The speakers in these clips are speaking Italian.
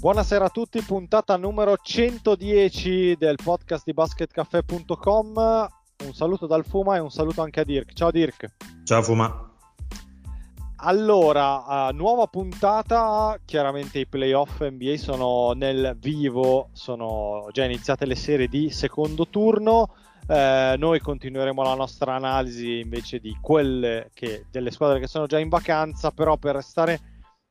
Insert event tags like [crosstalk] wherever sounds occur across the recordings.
Buonasera a tutti, puntata numero 110 del podcast di basketcaffè.com. Un saluto dal Fuma e un saluto anche a Dirk. Ciao Dirk. Ciao Fuma. Allora, uh, nuova puntata, chiaramente i playoff NBA sono nel vivo, sono già iniziate le serie di secondo turno. Eh, noi continueremo la nostra analisi invece di quelle che, delle squadre che sono già in vacanza, però per restare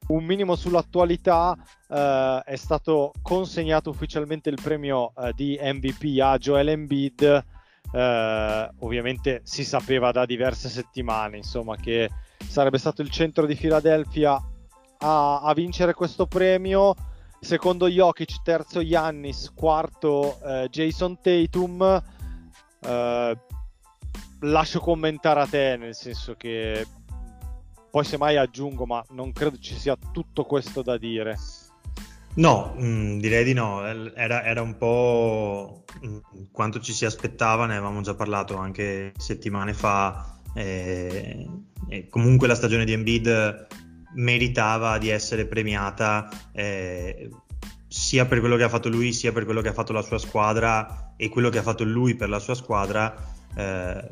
un minimo sull'attualità eh, è stato consegnato ufficialmente il premio eh, di MVP a Joel Embiid. Eh, ovviamente si sapeva da diverse settimane insomma, che sarebbe stato il centro di Philadelphia a, a vincere questo premio. Secondo Jokic, terzo Giannis, quarto eh, Jason Tatum. Eh, lascio commentare a te, nel senso che poi semmai aggiungo, ma non credo ci sia tutto questo da dire. No, mh, mm, direi di no, era, era, un po' mm, quanto ci si aspettava, ne avevamo già parlato anche settimane fa. E, e comunque la stagione di Embiid meritava di essere premiata eh, sia per quello che ha fatto lui, sia per quello che ha fatto la sua squadra e quello che ha fatto lui per la sua squadra. Eh,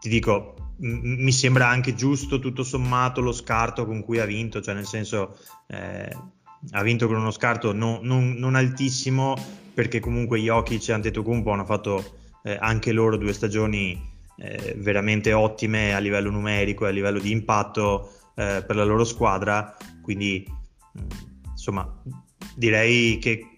ti dico, mi sembra anche giusto tutto sommato lo scarto con cui ha vinto, cioè nel senso eh, ha vinto con uno scarto non, non, non, altissimo perché comunque Jokic e Antetokounmpo hanno fatto eh, anche loro due stagioni eh, veramente ottime a livello numerico e a livello di impatto eh, per la loro squadra, quindi insomma direi che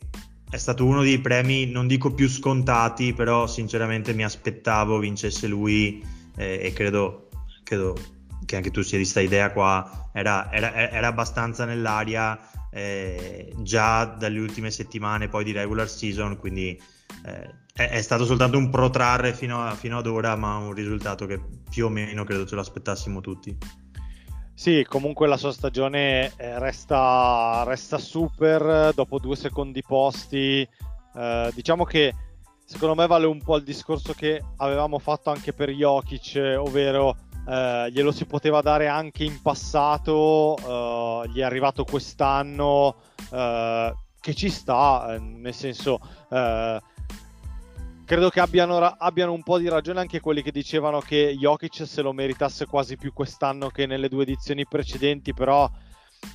è stato uno dei premi, non dico più scontati, però sinceramente mi aspettavo vincesse lui eh, e credo, credo, che anche tu sia di questa idea qua, era, era, era abbastanza nell'aria eh, già dalle ultime settimane poi di regular season, quindi eh, è, è, stato soltanto un protrarre fino, a, fino ad ora, ma un risultato che più o meno credo ce lo aspettassimo tutti. Sì, comunque la sua stagione eh, resta, resta super dopo due secondi posti. Eh, diciamo che secondo me vale un po' il discorso che avevamo fatto anche per Jokic, ovvero eh, glielo si poteva dare anche in passato, eh, gli è arrivato quest'anno, eh, che ci sta, eh, nel senso eh, credo che abbiano, abbiano, un po' di ragione anche quelli che dicevano che Jokic se lo meritasse quasi più quest'anno che nelle due edizioni precedenti, però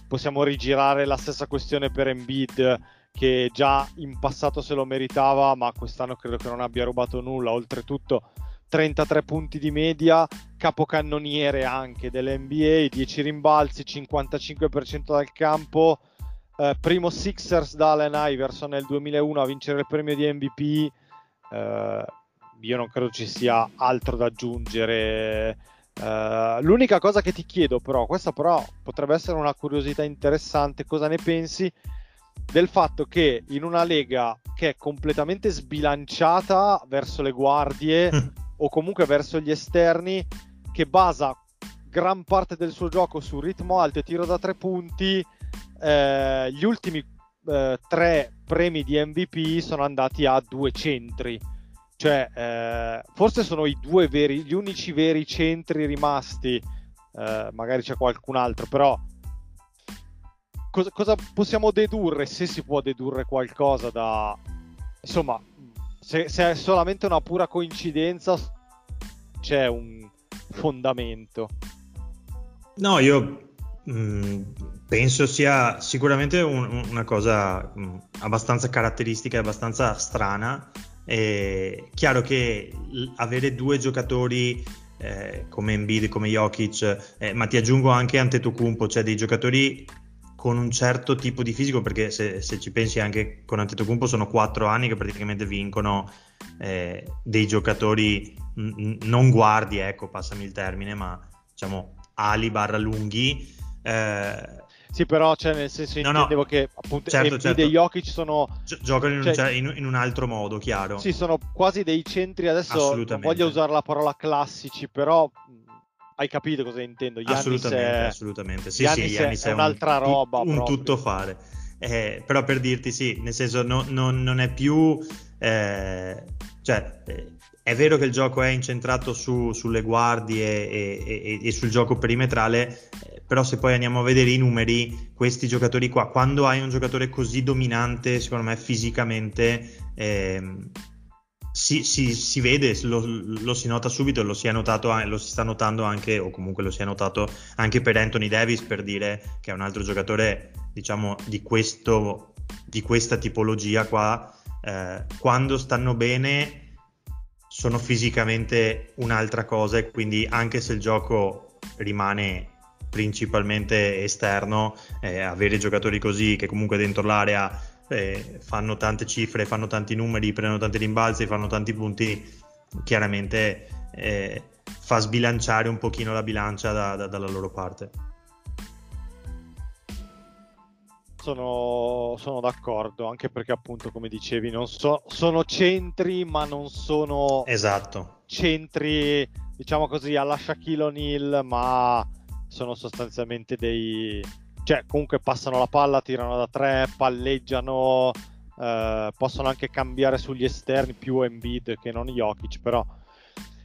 possiamo rigirare la stessa questione per Embiid che già in passato se lo meritava, ma quest'anno credo che non abbia rubato nulla. Oltretutto 33 punti di media, capocannoniere anche dell'NBA, 10 rimbalzi, 55% dal campo. Eh, primo Sixers da Allen Iverson nel 2001 a vincere il premio di MVP. Eh, io non credo ci sia altro da aggiungere. Uh, l'unica cosa che ti chiedo, però, questa però potrebbe essere una curiosità interessante, cosa ne pensi del fatto che in una lega che è completamente sbilanciata verso le guardie [laughs] o comunque verso gli esterni, che basa gran parte del suo gioco su ritmo alto e tiro da tre punti, eh, gli ultimi eh, tre premi di MVP sono andati a due centri. Cioè, eh, forse sono i due veri, gli unici veri centri rimasti. Eh, magari c'è qualcun altro, però cosa, cosa, possiamo dedurre, se si può dedurre qualcosa da... Insomma, se, se, è solamente una pura coincidenza, c'è un fondamento. No, io mh, mm, penso sia sicuramente un, una cosa mh, mm, abbastanza caratteristica abbastanza strana. È chiaro che l- avere due giocatori eh, come Embiid, come Jokic, eh, ma ti aggiungo anche Antetokounmpo, cioè dei giocatori con un certo tipo di fisico, perché se, se ci pensi anche con Antetokounmpo sono quattro anni che praticamente vincono eh, dei giocatori n- non guardie, ecco, passami il termine, ma diciamo ali barra lunghi. Eh, Sì, però cioè, nel senso No, no. intendevo che appunto Certo, certo. e Jokic sono Gi- giocano in un, Cioè- cioè, in- in un altro modo, chiaro. Sì, sono quasi dei centri adesso. Non voglio usare la parola classici, però mh, hai capito cosa intendo. Giannis assolutamente, è- assolutamente. Sì, Giannis sì, è- Giannis è un un'altra tu- roba Un, proprio. tuttofare. Eh, però per dirti sì, nel senso no- non- non è più... eh, cioè, eh, è vero che il gioco è incentrato su- sulle guardie e, e- e sul gioco perimetrale, eh, però se poi andiamo a vedere i numeri, questi giocatori qua, quando hai un giocatore così dominante, secondo me fisicamente... ehm, si, si- si vede, lo, lo si nota subito, lo si, lo si sta notando anche, o comunque lo si è notato anche per Anthony Davis, per dire che è un altro giocatore, diciamo, di, questo, di questa tipologia qua. eh, quando stanno bene, sono fisicamente un'altra cosa, e quindi anche se il gioco rimane principalmente esterno, eh, avere giocatori così che comunque dentro l'area eh, fanno tante cifre, fanno tanti numeri, prendono tanti rimbalzi, fanno tanti punti, chiaramente eh, fa sbilanciare un pochino la bilancia da- da- dalla loro parte. Sono, sono d'accordo, anche perché appunto, come dicevi, non so, sono centri, ma non sono Esatto. centri, diciamo così, alla Shaquille O'Neal, ma sono sostanzialmente dei... Cioè, comunque passano la palla, tirano da tre, palleggiano, eh, possono anche cambiare sugli esterni, più Embiid che non Jokic, però...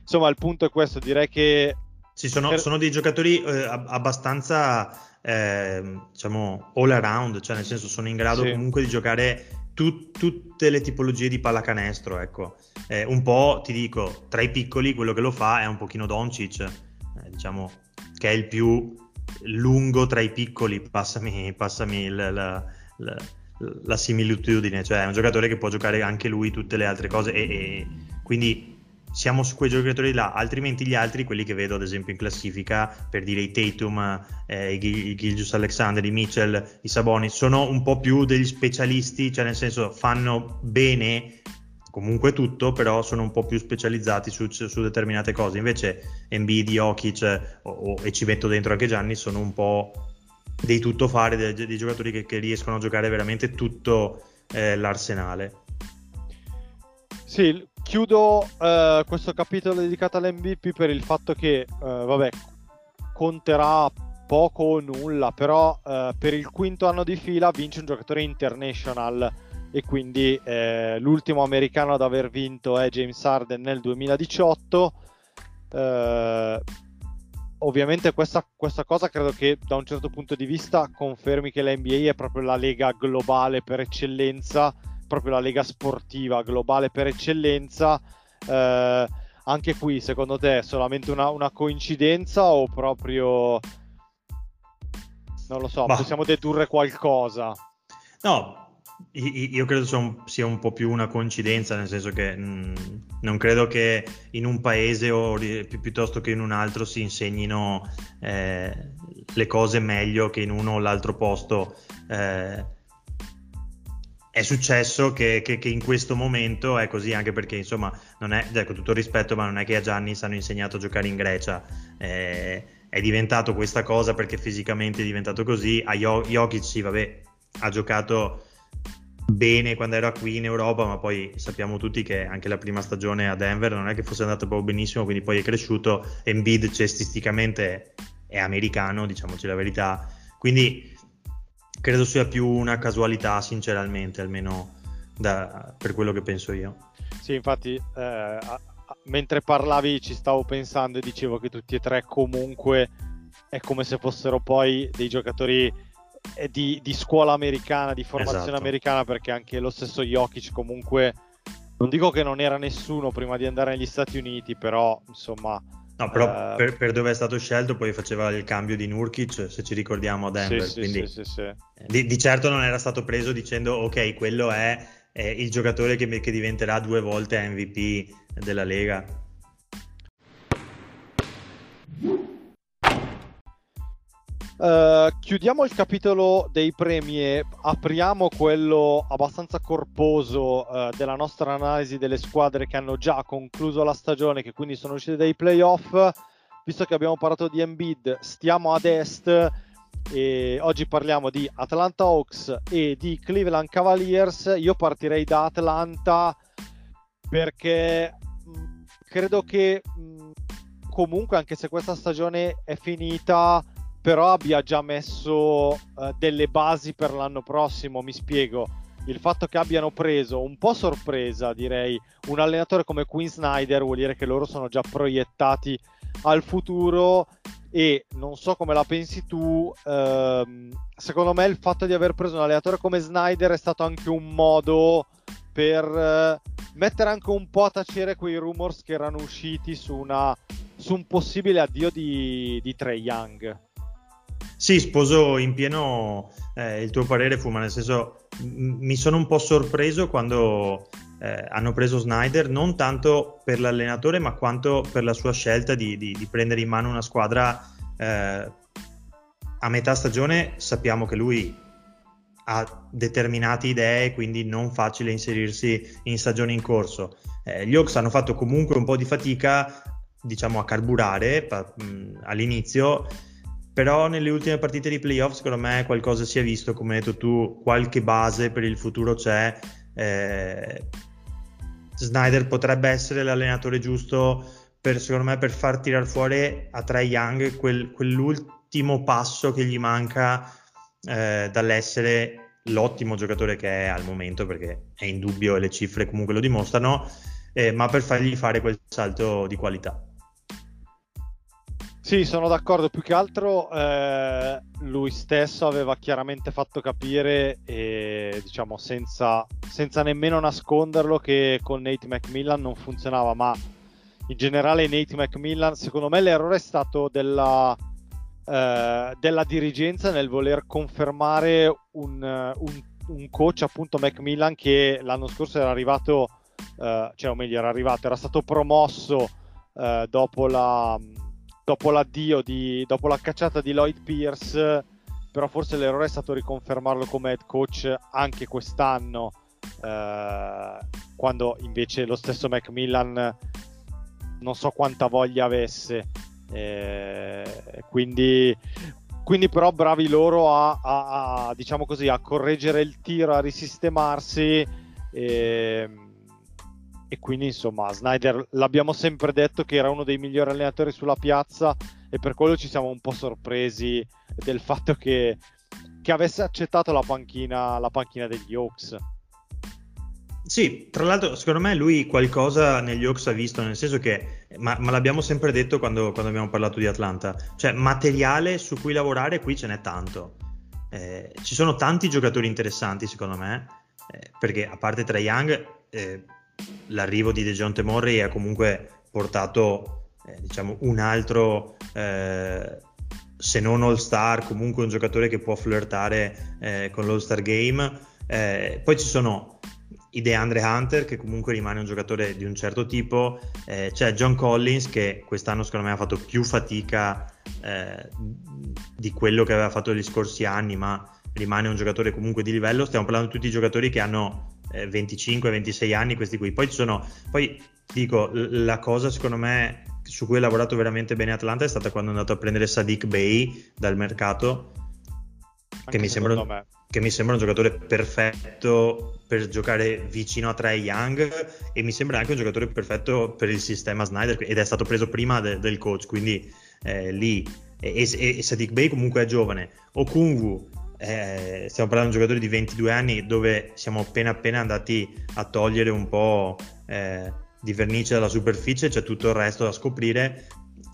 Insomma, il punto è questo, direi che... Sì, sono, Per- sono dei giocatori eh, ab- abbastanza, eh, diciamo, all around, cioè nel senso sono in grado Sì. comunque di giocare tu- tutte le tipologie di pallacanestro, ecco. Eh, un po', ti dico, tra i piccoli quello che lo fa è un pochino Doncic, eh, diciamo, che è il più lungo tra i piccoli, passami, passami il- la, la- la similitudine, cioè è un giocatore che può giocare anche lui tutte le altre cose e, e quindi siamo su quei giocatori là, altrimenti gli altri, quelli che vedo ad esempio in classifica, per dire i Tatum, eh, i, Gil- i Gilgius Alexander, i Mitchell, i Saboni, sono un po' più degli specialisti, cioè nel senso fanno bene comunque tutto, però sono un po' più specializzati su, su determinate cose. Invece Embiid, Jokic eh, o- o- e ci metto dentro anche Gianni sono un po' dei tuttofare, dei, dei giocatori che, che riescono a giocare veramente tutto eh, l'arsenale. Sì, chiudo eh, questo capitolo dedicato all'MVP per il fatto che, eh, vabbè, conterà poco o nulla, però eh, per il quinto anno di fila vince un giocatore international e quindi eh, l'ultimo americano ad aver vinto è James Harden nel 2018. Eh, ovviamente questa, questa cosa credo che da un certo punto di vista confermi che la NBA è proprio la lega globale per eccellenza proprio la lega sportiva globale per eccellenza. Eh, anche qui, secondo te, è solamente una, una coincidenza o proprio non lo so, Bah. possiamo dedurre qualcosa? No, io credo sia un, po' più una coincidenza, nel senso che mh, non credo che in un paese o piuttosto che in un altro si insegnino eh, le cose meglio che in uno o l'altro posto. Eh, è successo che, che- che in questo momento è così, anche perché insomma, non è, con tutto rispetto, ma non è che a Giannis hanno insegnato a giocare in Grecia. Eh, è diventato questa cosa perché fisicamente è diventato così. A Jo- Jokic, sì, vabbè, ha giocato bene quando era qui in Europa, ma poi sappiamo tutti che anche la prima stagione a Denver non è che fosse andata proprio benissimo, quindi poi è cresciuto. Embiid cestisticamente è americano, diciamoci la verità. Quindi credo sia più una casualità, sinceramente, almeno da- per quello che penso io. Sì, infatti, eh, mentre parlavi ci stavo pensando e dicevo che tutti e tre comunque è come se fossero poi dei giocatori di, di scuola americana, di formazione Esatto. americana, perché anche lo stesso Jokic comunque, non dico che non era nessuno prima di andare negli Stati Uniti, però insomma... No, però Eh, per, per dove è stato scelto poi faceva il cambio di Nurkic, se ci ricordiamo a Denver, sì, sì, quindi sì, sì, sì. di, di certo non era stato preso dicendo ok, quello è, è il giocatore che, che diventerà due volte MVP della Lega. Eh, chiudiamo il capitolo dei premi e apriamo quello abbastanza corposo eh, della nostra analisi delle squadre che hanno già concluso la stagione, che quindi sono uscite dai playoff. Visto che abbiamo parlato di Embiid, stiamo ad est E oggi parliamo di Atlanta Hawks e di Cleveland Cavaliers. Io partirei da Atlanta perché mh, credo che mh, comunque, anche se questa stagione è finita, però abbia già messo uh, delle basi per l'anno prossimo. Mi spiego. Il fatto che abbiano preso un po' sorpresa, direi, un allenatore come Quinn Snyder vuol dire che loro sono già proiettati al futuro e non so come la pensi tu, ehm, secondo me il fatto di aver preso un allenatore come Snyder è stato anche un modo per eh, mettere anche un po' a tacere quei rumors che erano usciti su, una, su un possibile addio di, di Trey Young. Sì, sposo in pieno eh, il tuo parere, Fuma, nel senso m- mi sono un po' sorpreso quando eh, hanno preso Snyder non tanto per l'allenatore ma quanto per la sua scelta di, di, di prendere in mano una squadra eh, a metà stagione. Sappiamo che lui ha determinate idee quindi non facile inserirsi in stagione in corso. Eh, gli Hawks hanno fatto comunque un po' di fatica diciamo a carburare pa- mh, all'inizio però nelle ultime partite di playoff secondo me qualcosa si è visto come hai detto tu qualche base per il futuro c'è eh, Snyder potrebbe essere l'allenatore giusto per, secondo me, per far tirare fuori a Trae Young quel, quell'ultimo passo che gli manca eh, dall'essere l'ottimo giocatore che è al momento, perché è indubbio e le cifre comunque lo dimostrano, eh, ma per fargli fare quel salto di qualità. Sì, sono d'accordo. Più che altro eh, lui stesso aveva chiaramente fatto capire, e, diciamo senza, senza, nemmeno nasconderlo, che con Nate McMillan non funzionava. Ma in generale, Nate McMillan, secondo me, l'errore è stato della, eh, della dirigenza nel voler confermare un, un, un, coach, appunto Macmillan, che l'anno scorso era arrivato, eh, cioè, o meglio, era arrivato, era stato promosso eh, dopo la dopo l'addio, di, dopo la cacciata di Lloyd Pierce, però forse l'errore è stato riconfermarlo come head coach anche quest'anno, eh, quando invece lo stesso Macmillan non so quanta voglia avesse. Eh, quindi, quindi però bravi loro a, a, a, diciamo così, a correggere il tiro, a risistemarsi. E, e quindi insomma Snyder l'abbiamo sempre detto che era uno dei migliori allenatori sulla piazza e per quello ci siamo un po' sorpresi del fatto che, che avesse accettato la panchina, la panchina degli Hawks. Sì, tra l'altro secondo me lui qualcosa negli Hawks ha visto, nel senso che, ma, ma l'abbiamo sempre detto quando, quando, abbiamo parlato di Atlanta, cioè materiale su cui lavorare qui ce n'è tanto. Eh, ci sono tanti giocatori interessanti secondo me, eh, perché a parte Trae Young, eh, l'arrivo di DeJounte Murray ha comunque portato eh, diciamo un altro eh, se non all star comunque un giocatore che può flirtare eh, con l'all star game. Eh, poi ci sono i DeAndre Hunter che comunque rimane un giocatore di un certo tipo. Eh, c'è John Collins che quest'anno secondo me ha fatto più fatica eh, di quello che aveva fatto gli scorsi anni ma rimane un giocatore comunque di livello stiamo parlando di tutti i giocatori che hanno 25-26 anni questi qui. Poi ci sono, poi dico, la cosa secondo me su cui ha lavorato veramente bene Atlanta è stata quando è andato a prendere Sadiq Bey dal mercato, che mi, sembra, che mi, sembra, un giocatore perfetto per giocare vicino a Trey Young e mi sembra anche un giocatore perfetto per il sistema Snyder ed è stato preso prima de, del coach, quindi eh, lì e, e, e Sadiq Bey comunque è giovane. Okungu eh, stiamo parlando di un giocatore di 22 anni dove siamo appena appena andati a togliere un po' eh, di vernice dalla superficie, c'è tutto il resto da scoprire.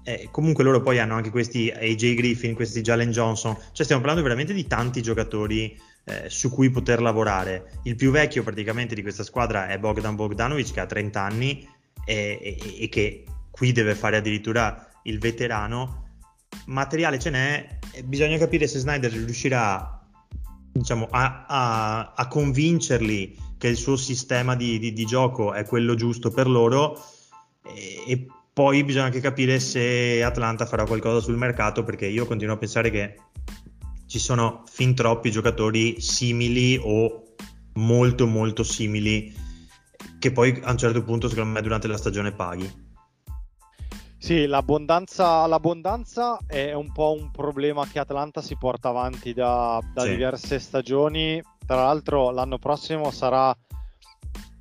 Eh, comunque loro poi hanno anche questi AJ Griffin, questi Jalen Johnson, cioè stiamo parlando veramente di tanti giocatori eh, su cui poter lavorare. Il più vecchio praticamente di questa squadra è Bogdan Bogdanovic che ha 30 anni e, e, e che qui deve fare addirittura il veterano. Materiale ce n'è, bisogna capire se Snyder riuscirà diciamo, a, a, a, convincerli che il suo sistema di, di, di, gioco è quello giusto per loro e, e, poi bisogna anche capire se Atlanta farà qualcosa sul mercato perché io continuo a pensare che ci sono fin troppi giocatori simili o molto molto simili che poi a un certo punto secondo me durante la stagione paghi. Sì, l'abbondanza, l'abbondanza, è un po' un problema che Atlanta si porta avanti da, da sì. diverse stagioni. Tra l'altro, l'anno prossimo sarà,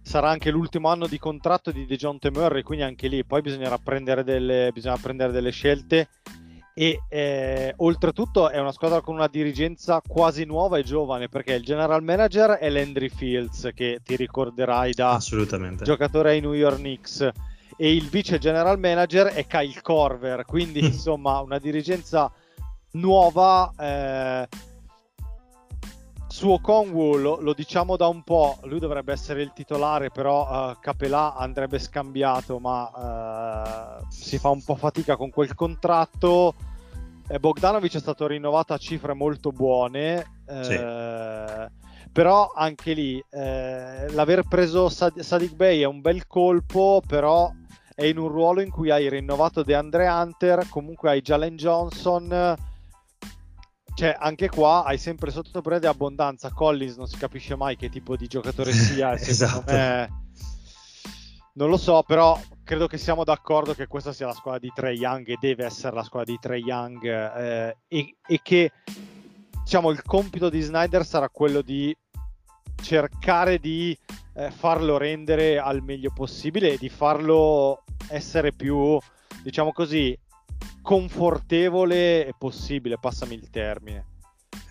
sarà, anche l'ultimo anno di contratto di DeJounte Murray, quindi anche lì poi bisognerà prendere delle, bisogna prendere delle scelte. E eh, oltretutto è una squadra con una dirigenza quasi nuova e giovane perché il general manager è Landry Fields, che ti ricorderai da giocatore ai New York Knicks e il vice general manager è Kyle Corver, quindi [laughs] insomma una dirigenza nuova. Eh, suo Conwu lo, lo, diciamo da un po', lui dovrebbe essere il titolare, però uh, Capelà andrebbe scambiato, ma uh, si fa un po' fatica con quel contratto. Eh, Bogdanovic è stato rinnovato a cifre molto buone, eh, sì. però anche lì eh, l'aver preso Sad- Sadiq Bey è un bel colpo, però è in un ruolo in cui hai rinnovato DeAndre Hunter, comunque hai Jalen Johnson, cioè anche qua hai sempre sotto prede abbondanza. Collins non si capisce mai che tipo di giocatore [laughs] sia. esatto. Me... Non lo so, però credo che siamo d'accordo che questa sia la squadra di Trey Young e deve essere la squadra di Trey Young eh, e, e che diciamo il compito di Snyder sarà quello di cercare di eh, farlo rendere al meglio possibile e di farlo essere più, diciamo così, confortevole possibile, passami il termine.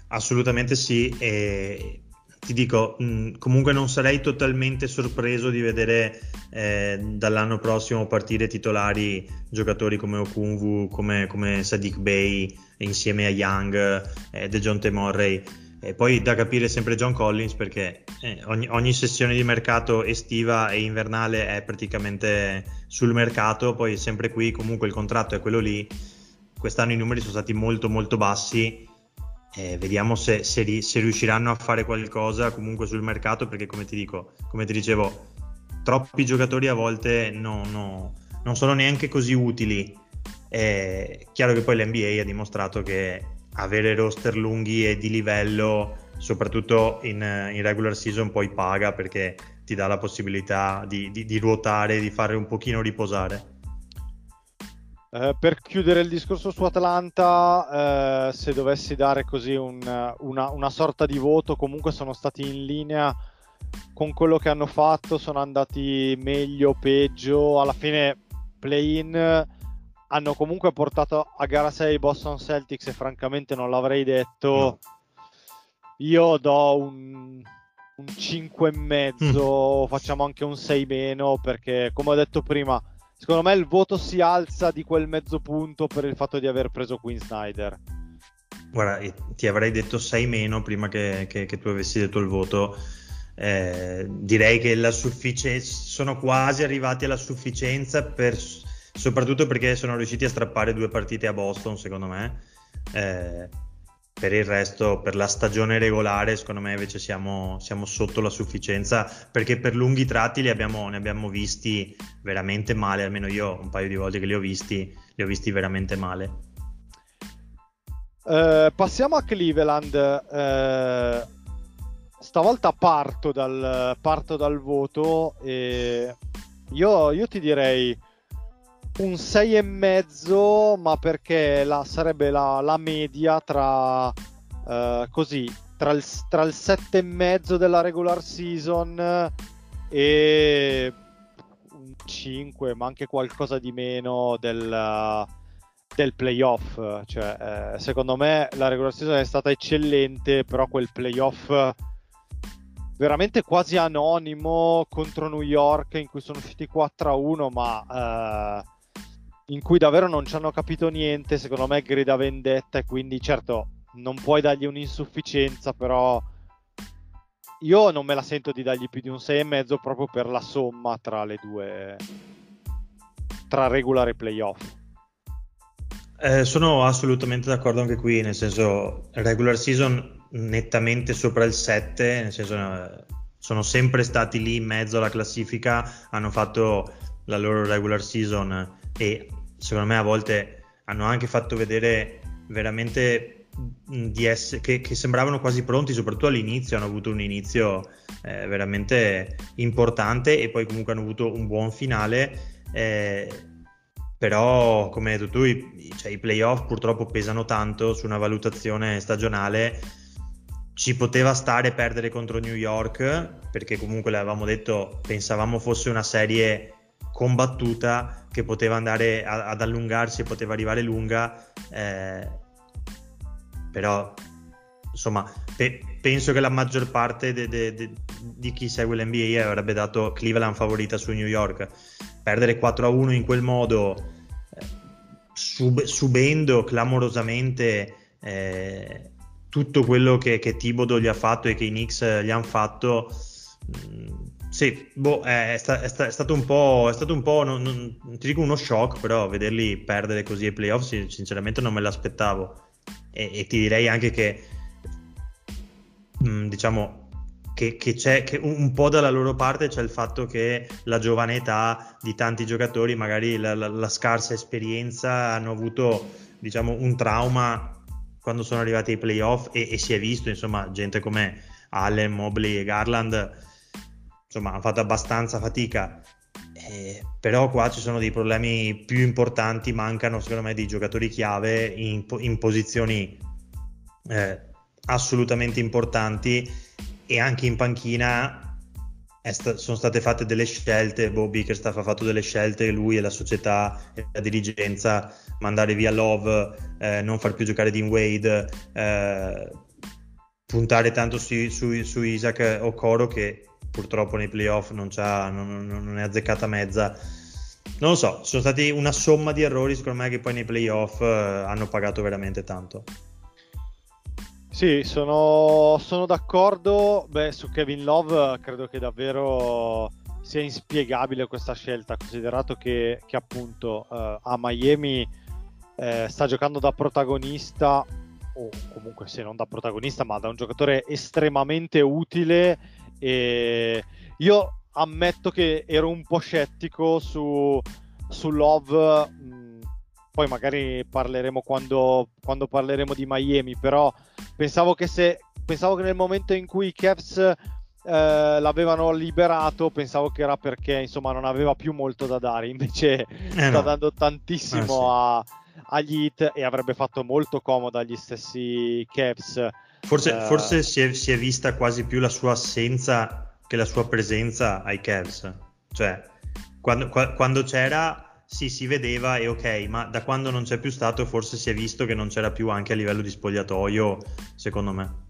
Assolutamente sì, e ti dico, mh, comunque non sarei totalmente sorpreso di vedere eh, dall'anno prossimo partire titolari giocatori come Okunvu, come, come Sadiq Bey insieme a Young, eh, DeJounte Morray e poi da capire sempre John Collins perché eh, ogni, ogni, sessione di mercato estiva e invernale è praticamente sul mercato, poi sempre qui comunque il contratto è quello lì. Quest'anno i numeri sono stati molto molto bassi. Eh, vediamo se, se, se, riusciranno a fare qualcosa comunque sul mercato perché come ti dico, come ti dicevo, troppi giocatori a volte no, no, non sono neanche così utili. È chiaro che poi l'NBA ha dimostrato che avere roster lunghi e di livello, soprattutto in, in regular season, poi paga perché ti dà la possibilità di, di, di ruotare, di fare un pochino riposare. Eh, per chiudere il discorso su Atlanta, eh, se dovessi dare così un, una, una, sorta di voto, comunque sono stati in linea con quello che hanno fatto, sono andati meglio, o peggio, alla fine play-in hanno comunque portato a gara 6 Boston Celtics e francamente non l'avrei detto. Io do un, un 5 e mezzo, mm. facciamo anche un 6 meno perché come ho detto prima, secondo me il voto si alza di quel mezzo punto per il fatto di aver preso Queen Snyder. Guarda, ti avrei detto 6 meno prima che, che, che tu avessi detto il voto. Eh, direi che la sufficienza sono quasi arrivati alla sufficienza per soprattutto perché sono riusciti a strappare due partite a Boston, secondo me. Eh, per il resto, per la stagione regolare, secondo me invece siamo, siamo sotto la sufficienza perché per lunghi tratti abbiamo, ne abbiamo visti veramente male, almeno io un paio di volte che li ho visti, li ho visti veramente male. Uh, passiamo a Cleveland. Uh, stavolta parto dal, parto dal voto e io, io ti direi un 6 e mezzo, ma perché la, sarebbe la, la media tra uh, così tra il, tra il 7 e mezzo della regular season e un 5, ma anche qualcosa di meno del, del playoff. Cioè, eh, secondo me la regular season è stata eccellente, però quel playoff veramente quasi anonimo contro New York in cui sono usciti 4 a 1, ma eh, in cui davvero non ci hanno capito niente, secondo me grida vendetta e quindi certo non puoi dargli un'insufficienza, però io non me la sento di dargli più di un 6,5 proprio per la somma tra le due, tra regular e playoff. Eh, sono assolutamente d'accordo anche qui, nel senso regular season nettamente sopra il 7, nel senso eh, sono sempre stati lì in mezzo alla classifica, hanno fatto la loro regular season e secondo me a volte hanno anche fatto vedere veramente di essere, che, che, sembravano quasi pronti, soprattutto all'inizio, hanno avuto un inizio eh, veramente importante e poi comunque hanno avuto un buon finale. Eh, però come hai detto tu i, cioè, i playoff purtroppo pesano tanto su una valutazione stagionale ci poteva stare perdere contro New York perché comunque l'avevamo detto pensavamo fosse una serie combattuta che poteva andare a, ad allungarsi e poteva arrivare lunga eh, però insomma pe- penso che la maggior parte de- de- de- di chi segue l'NBA avrebbe dato Cleveland favorita su New York. Perdere 4 a 1 in quel modo eh, sub- subendo clamorosamente eh, tutto quello che, che Thibodeau gli ha fatto e che i Knicks gli hanno fatto mh, mm, sì, boh, è, sta, è, sta, è, stato un po', stato un po' non, non, non ti dico uno shock, però vederli perdere così ai playoff sinceramente non me l'aspettavo. E, e ti direi anche che mh, mm, diciamo che, che c'è che un, po' dalla loro parte c'è il fatto che la giovane età di tanti giocatori, magari la, la, la scarsa esperienza, hanno avuto diciamo un trauma quando sono arrivati ai playoff e, e si è visto insomma gente come Allen, Mobley e Garland insomma hanno fatto abbastanza fatica. Eh, però qua ci sono dei problemi più importanti mancano secondo me dei giocatori chiave in, in posizioni eh, assolutamente importanti e anche in panchina sta- sono state fatte delle scelte Bobby Bickerstaff ha fatto delle scelte lui e la società e la dirigenza mandare via Love eh, non far più giocare Dean Wade eh, puntare tanto su, su, su Isaac Okoro che purtroppo nei playoff non, non, non è azzeccata mezza. Non lo so, sono stati una somma di errori secondo me che poi nei playoff eh, hanno pagato veramente tanto. Sì, sono, sono d'accordo. Beh, su Kevin Love credo che davvero sia inspiegabile questa scelta, considerato che, che appunto eh, a Miami eh, sta giocando da protagonista, o comunque se non da protagonista, ma da un giocatore estremamente utile e io ammetto che ero un po' scettico su, su Love. Mm, poi magari parleremo quando, quando, parleremo di Miami, però pensavo che, se, pensavo che nel momento in cui i Cavs eh, l'avevano liberato, pensavo che era perché insomma non aveva più molto da dare, invece eh sta no. dando tantissimo eh sì. a, agli hit e avrebbe fatto molto comodo agli stessi Cavs Forse, uh, forse si, è, si, è, vista quasi più la sua assenza che la sua presenza ai Cavs. Cioè, quando, qua, quando c'era sì, si vedeva e ok, ma da quando non c'è più stato forse si è visto che non c'era più anche a livello di spogliatoio, secondo me.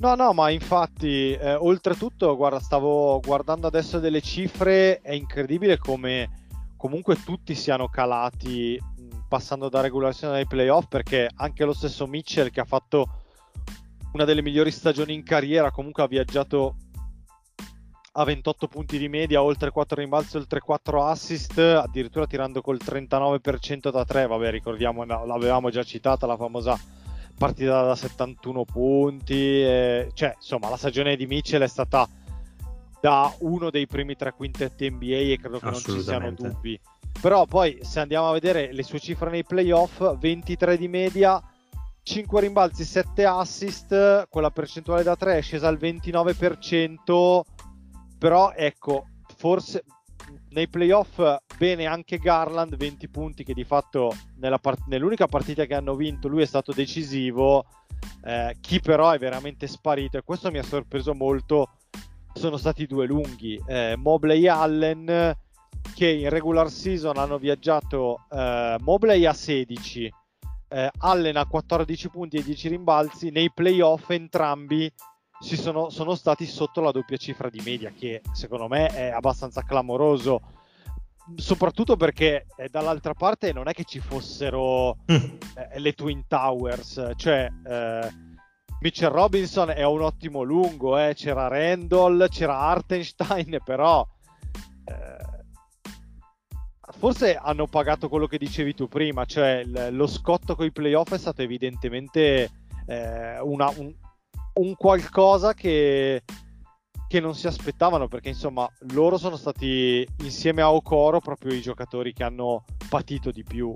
No, no, ma infatti, eh, oltretutto, guarda, stavo guardando adesso delle cifre, è incredibile come comunque tutti siano calati passando da regolazione ai playoff, perché anche lo stesso Mitchell che ha fatto una delle migliori stagioni in carriera, comunque ha viaggiato a 28 punti di media, oltre 4 rimbalzi, oltre 4 assist, addirittura tirando col 39% da 3, vabbè ricordiamo, l'avevamo già citata la famosa partita da 71 punti, e, cioè insomma la stagione di Mitchell è stata da uno dei primi tre quintetti NBA e credo che non ci siano dubbi. Però poi se andiamo a vedere le sue cifre nei playoff, 23 di media, 5 rimbalzi, 7 assist, quella percentuale da 3 è scesa al 29%, però ecco, forse nei playoff bene anche Garland, 20 punti che di fatto part- nell'unica partita che hanno vinto lui è stato decisivo, eh, chi però è veramente sparito e questo mi ha sorpreso molto sono stati due lunghi, eh, Mobley e Allen che in regular season hanno viaggiato eh, Mobley a 16 eh, Allen ha 14 punti e 10 rimbalzi, nei playoff entrambi sono, sono, stati sotto la doppia cifra di media, che secondo me è abbastanza clamoroso, soprattutto perché eh, dall'altra parte non è che ci fossero mm. eh, le Twin Towers, cioè eh, Mitchell Robinson è un ottimo lungo, eh, c'era Randall, c'era Artenstein, [laughs] però eh, forse hanno pagato quello che dicevi tu prima, cioè l- lo scotto con i playoff è stato evidentemente eh, una, un, un, qualcosa che, che, non si aspettavano, perché insomma loro sono stati insieme a Okoro proprio i giocatori che hanno patito di più.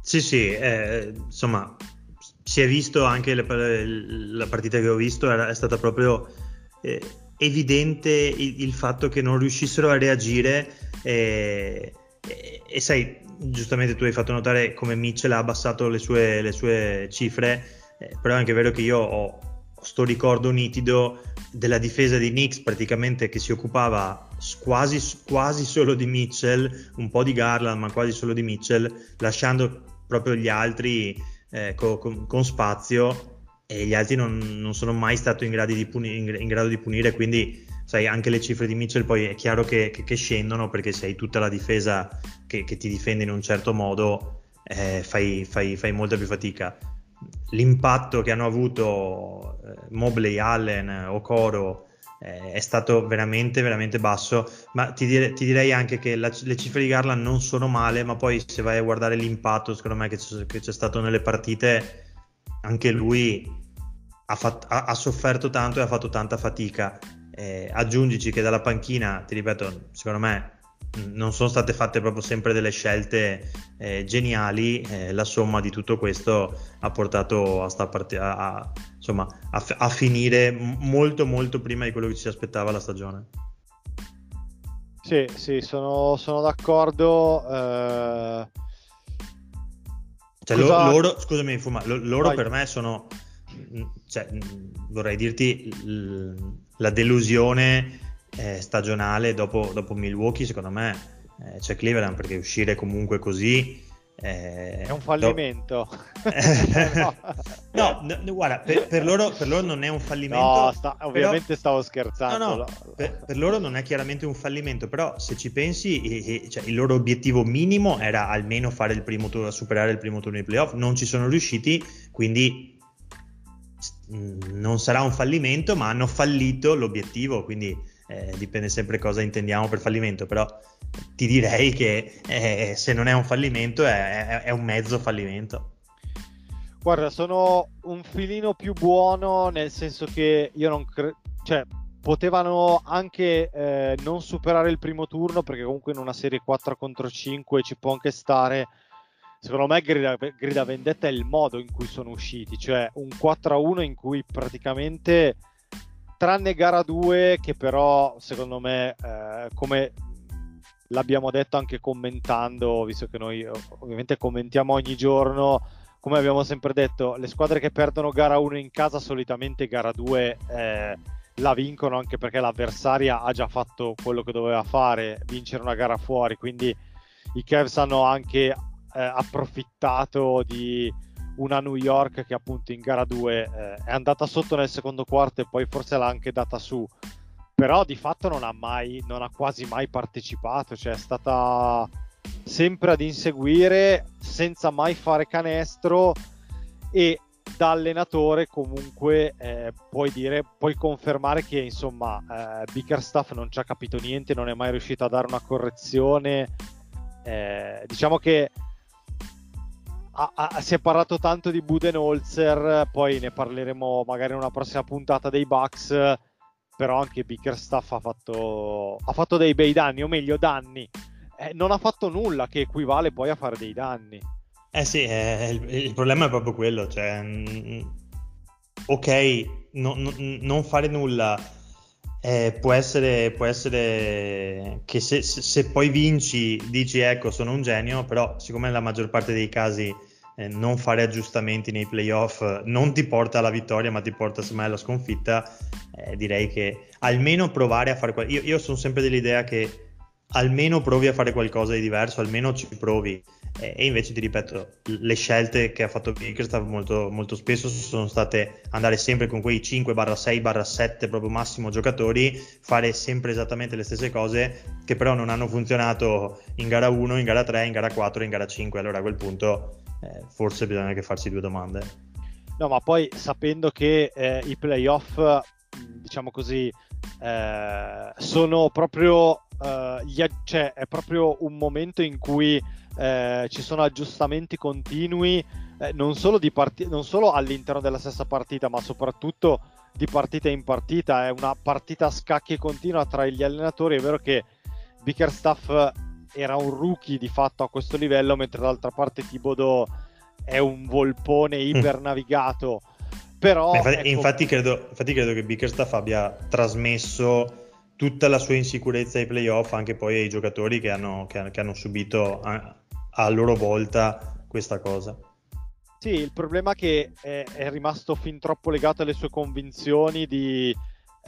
Sì, sì, eh, insomma, si è visto anche le, la partita che ho visto, è stata proprio eh, evidente il, il, fatto che non riuscissero a reagire eh, E, e, sai, giustamente tu hai fatto notare come Mitchell ha abbassato le sue, le sue cifre, eh, però è anche vero che io ho sto ricordo nitido della difesa di Knicks praticamente che si occupava quasi, quasi solo di Mitchell, un po' di Garland, ma quasi solo di Mitchell, lasciando proprio gli altri eh, con, con, spazio e gli altri non, non sono mai stati in, puni, in, grado di punire, quindi sai, anche le cifre di Mitchell poi è chiaro che, che, che scendono perché se hai tutta la difesa che, che ti difende in un certo modo, eh, fai, fai, fai molta più fatica l'impatto che hanno avuto eh, Mobley, Allen, Okoro eh, è stato veramente veramente basso. Ma ti, dire, ti direi anche che la, le cifre di Garland non sono male ma poi se vai a guardare l'impatto secondo me che c'è, che c'è stato nelle partite anche lui ha, fatto, ha, ha, sofferto tanto e ha fatto tanta fatica. Eh, aggiungici che dalla panchina ti ripeto secondo me non sono state fatte proprio sempre delle scelte eh, geniali, eh, la somma di tutto questo ha portato a, part- a, a, insomma, f- a, finire molto molto prima di quello che ci si aspettava la stagione. Sì, sì, sono, sono d'accordo. Eh... Cioè, Cosa... loro, scusami, Fuma, loro per me sono, cioè, vorrei dirti, la delusione eh, stagionale dopo, dopo, Milwaukee, secondo me eh, c'è Cleveland perché uscire comunque così eh, è un fallimento. [laughs] Do... [laughs] no, no, guarda, per, per, loro, per, loro, non è un fallimento. No, sta, ovviamente però... stavo scherzando. No, no, per, per, loro non è chiaramente un fallimento, però se ci pensi, e, e, cioè, il loro obiettivo minimo era almeno fare il primo turno, superare il primo turno di playoff. Non ci sono riusciti, quindi non sarà un fallimento, ma hanno fallito l'obiettivo, quindi eh, dipende sempre cosa intendiamo per fallimento, però ti direi che eh, se non è un fallimento è, è, un mezzo fallimento. Guarda, sono un filino più buono nel senso che io non credo, cioè potevano anche eh, non superare il primo turno perché comunque in una serie 4 contro 5 ci può anche stare secondo me grida, grida vendetta è il modo in cui sono usciti cioè un 4 1 in cui praticamente tranne gara 2 che però secondo me eh, come l'abbiamo detto anche commentando visto che noi ovviamente commentiamo ogni giorno come abbiamo sempre detto le squadre che perdono gara 1 in casa solitamente gara 2 eh, la vincono anche perché l'avversaria ha già fatto quello che doveva fare vincere una gara fuori. Quindi i Cavs hanno anche eh, approfittato di una New York che appunto in gara 2 eh, è andata sotto nel secondo quarto e poi forse l'ha anche data su. Però di fatto non ha mai non ha quasi mai partecipato cioè è stata sempre ad inseguire senza mai fare canestro e da allenatore comunque eh, puoi dire puoi confermare che insomma eh, Bickerstaff non ci ha capito niente non è mai riuscito a dare una correzione. Eh, diciamo che Ah, ah, si è parlato tanto di Budenholzer, poi ne parleremo magari in una prossima puntata dei Bucks, però anche Bickerstaff ha fatto, ha fatto dei bei danni, o meglio danni. Eh, non ha fatto nulla che equivale poi a fare dei danni. Eh sì, eh, il, il, problema è proprio quello, cioè, mh, mm, ok, no, no, non fare nulla eh, può, essere, può, essere, che se, se, poi vinci dici ecco sono un genio, però siccome nella maggior parte dei casi non fare aggiustamenti nei playoff non ti porta alla vittoria ma ti porta semmai alla sconfitta, eh, direi che almeno provare a fare qualcosa. Io, io sono sempre dell'idea che almeno provi a fare qualcosa di diverso, almeno ci provi. E invece ti ripeto, le scelte che ha fatto Bickerstaff molto, molto spesso sono state andare sempre con quei 5-6-7 proprio massimo giocatori, fare sempre esattamente le stesse cose che però non hanno funzionato in gara 1, in gara 3, in gara 4, in gara 5. Allora a quel punto eh, forse bisogna anche farsi due domande. No, ma poi sapendo che eh, i playoff, diciamo così, eh, sono proprio, eh, gli, cioè, è proprio un momento in cui eh, ci sono aggiustamenti continui, eh, non solo, part- non, solo all'interno della stessa partita, ma soprattutto di partita in partita. È una partita a scacchi continua tra gli allenatori. È vero che Bickerstaff era un rookie di fatto a questo livello, mentre dall'altra parte Tibodo è un volpone mm. ipernavigato. Però, Beh, infatti, ecco... infatti, credo, infatti, credo, che Bickerstaff abbia trasmesso tutta la sua insicurezza ai playoff anche poi ai giocatori che hanno, che, che hanno subito a, a, loro volta questa cosa. Sì, il problema è che è, è rimasto fin troppo legato alle sue convinzioni di...